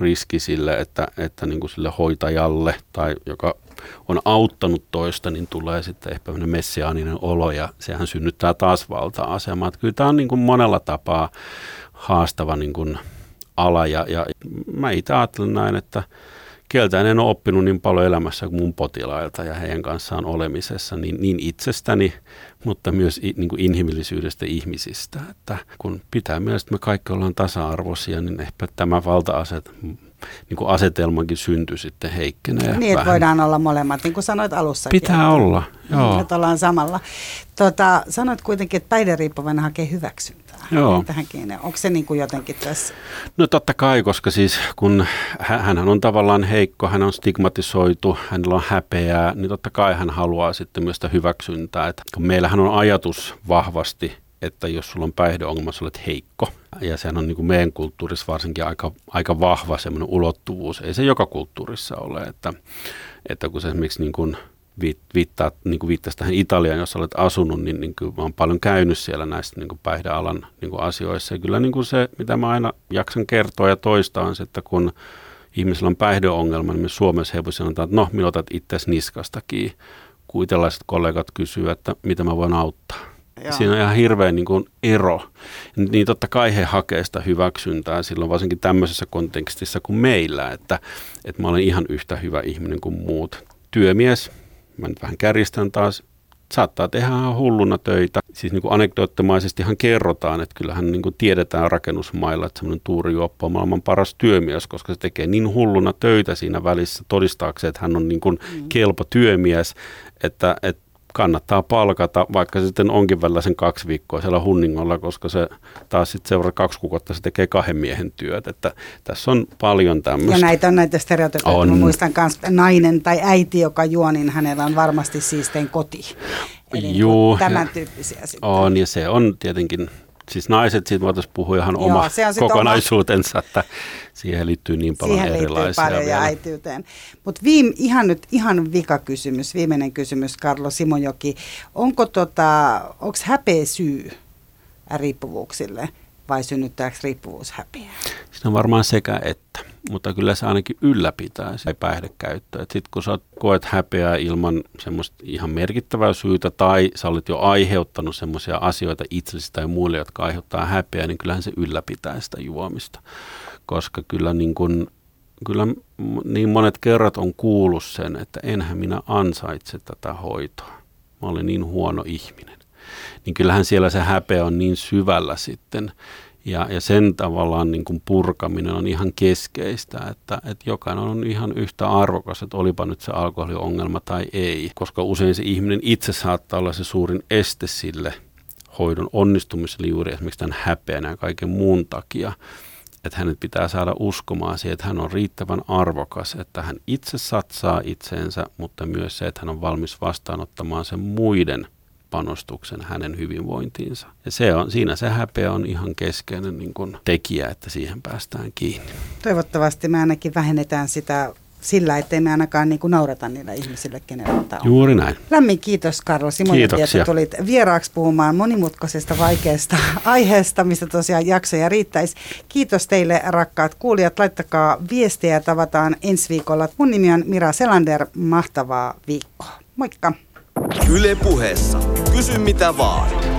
Speaker 3: riski sille, että, että niin kuin sille hoitajalle tai joka on auttanut toista, niin tulee sitten ehkä messiaaninen olo ja sehän synnyttää taas valta-asemaa. Kyllä tämä on niin kuin monella tapaa haastava niin kuin ala ja, ja mä itse ajattelen näin, että kieltä en ole oppinut niin paljon elämässä kuin mun potilailta ja heidän kanssaan olemisessa, niin, niin itsestäni, mutta myös niin kuin inhimillisyydestä ihmisistä. Että kun pitää mielestä, että me kaikki ollaan tasa-arvoisia, niin ehkä tämä valta-aset niin kuin asetelmankin synty sitten heikkenee.
Speaker 2: Niin, että voidaan olla molemmat, niin kuin sanoit alussa.
Speaker 3: Pitää että, olla, joo.
Speaker 2: Että ollaan samalla. Tota, sanoit kuitenkin, että päihderiippuvainen hakee hyväksyntää.
Speaker 3: Joo.
Speaker 2: Tähän Onko se niin kuin jotenkin tässä?
Speaker 3: No totta kai, koska siis kun hän on tavallaan heikko, hän on stigmatisoitu, hänellä on häpeää, niin totta kai hän haluaa sitten myös sitä hyväksyntää. Että kun meillähän on ajatus vahvasti että jos sulla on päihdeongelma, sä olet heikko. Ja sehän on niin kuin meidän kulttuurissa varsinkin aika, aika vahva semmoinen ulottuvuus. Ei se joka kulttuurissa ole, että, että kun se esimerkiksi niin kuin viittaa, niin kuin viittasi tähän Italiaan, jos olet asunut, niin, niin kuin olen paljon käynyt siellä näissä niin kuin päihdealan niin kuin asioissa. Ja kyllä niin kuin se, mitä mä aina jaksan kertoa ja toistaa, on se, että kun ihmisellä on päihdeongelma, niin me Suomessa he sanotaan, että no, minä otat itse niskasta kiinni. Kuitelaiset kollegat kysyvät, että mitä mä voin auttaa. Joo. Siinä on ihan hirveä niin kuin ero. Niin totta kai he hakee sitä hyväksyntää silloin varsinkin tämmöisessä kontekstissa kuin meillä, että, että mä olen ihan yhtä hyvä ihminen kuin muut. Työmies, mä nyt vähän kärjistän taas, saattaa tehdä ihan hulluna töitä. Siis niin kuin anekdoottimaisestihan kerrotaan, että kyllähän niin kuin tiedetään rakennusmailla, että semmoinen Tuuri Juoppo on maailman paras työmies, koska se tekee niin hulluna töitä siinä välissä todistaakseen, että hän on niin kuin mm. kelpo työmies, että, että kannattaa palkata, vaikka se sitten onkin välillä sen kaksi viikkoa siellä hunningolla, koska se taas sitten seuraava kaksi kuukautta se tekee kahden miehen työt. Että tässä on paljon tämmöistä.
Speaker 2: Ja näitä on näitä stereotypioita. On. Mä muistan myös nainen tai äiti, joka juo, niin hänellä on varmasti siistein koti. Eli niin Juu, tämän tyyppisiä sitten.
Speaker 3: On, ja se on tietenkin siis naiset, siitä voitaisiin puhua ihan Joo, oma kokonaisuutensa, oma... että siihen liittyy niin paljon siihen erilaisia
Speaker 2: paljon vielä. ja äityyteen. Mutta ihan nyt ihan vika kysymys, viimeinen kysymys Karlo Simojoki. Onko tota, onks häpeä syy riippuvuuksille vai synnyttääkö riippuvuus häpeää?
Speaker 3: Siinä on varmaan sekä että mutta kyllä se ainakin ylläpitää se päihdekäyttöä. Sitten kun sä koet häpeää ilman semmoista ihan merkittävää syytä tai sä olet jo aiheuttanut semmoisia asioita itsellesi tai muille, jotka aiheuttaa häpeää, niin kyllähän se ylläpitää sitä juomista. Koska kyllä niin kuin, kyllä niin monet kerrat on kuullut sen, että enhän minä ansaitse tätä hoitoa. Mä olen niin huono ihminen. Niin kyllähän siellä se häpeä on niin syvällä sitten, ja, ja sen tavallaan niin kuin purkaminen on ihan keskeistä, että, että jokainen on ihan yhtä arvokas, että olipa nyt se alkoholiongelma tai ei, koska usein se ihminen itse saattaa olla se suurin este sille hoidon onnistumiselle juuri esimerkiksi tämän häpeän ja kaiken muun takia, että hänet pitää saada uskomaan siihen, että hän on riittävän arvokas, että hän itse satsaa itseensä, mutta myös se, että hän on valmis vastaanottamaan sen muiden – panostuksen hänen hyvinvointiinsa. Ja se on, siinä se häpeä on ihan keskeinen niin kuin tekijä, että siihen päästään kiinni.
Speaker 2: Toivottavasti me ainakin vähennetään sitä sillä, ettei me ainakaan niin kuin naurata niille ihmisille, kenellä tämä
Speaker 3: on. Juuri näin.
Speaker 2: Lämmin kiitos Karlo Simoni, että tulit vieraaksi puhumaan monimutkaisesta vaikeasta aiheesta, mistä tosiaan jaksoja riittäisi. Kiitos teille rakkaat kuulijat. Laittakaa viestiä ja tavataan ensi viikolla. Mun nimi on Mira Selander. Mahtavaa viikkoa. Moikka!
Speaker 1: Yle puheessa. Kysy mitä vaan.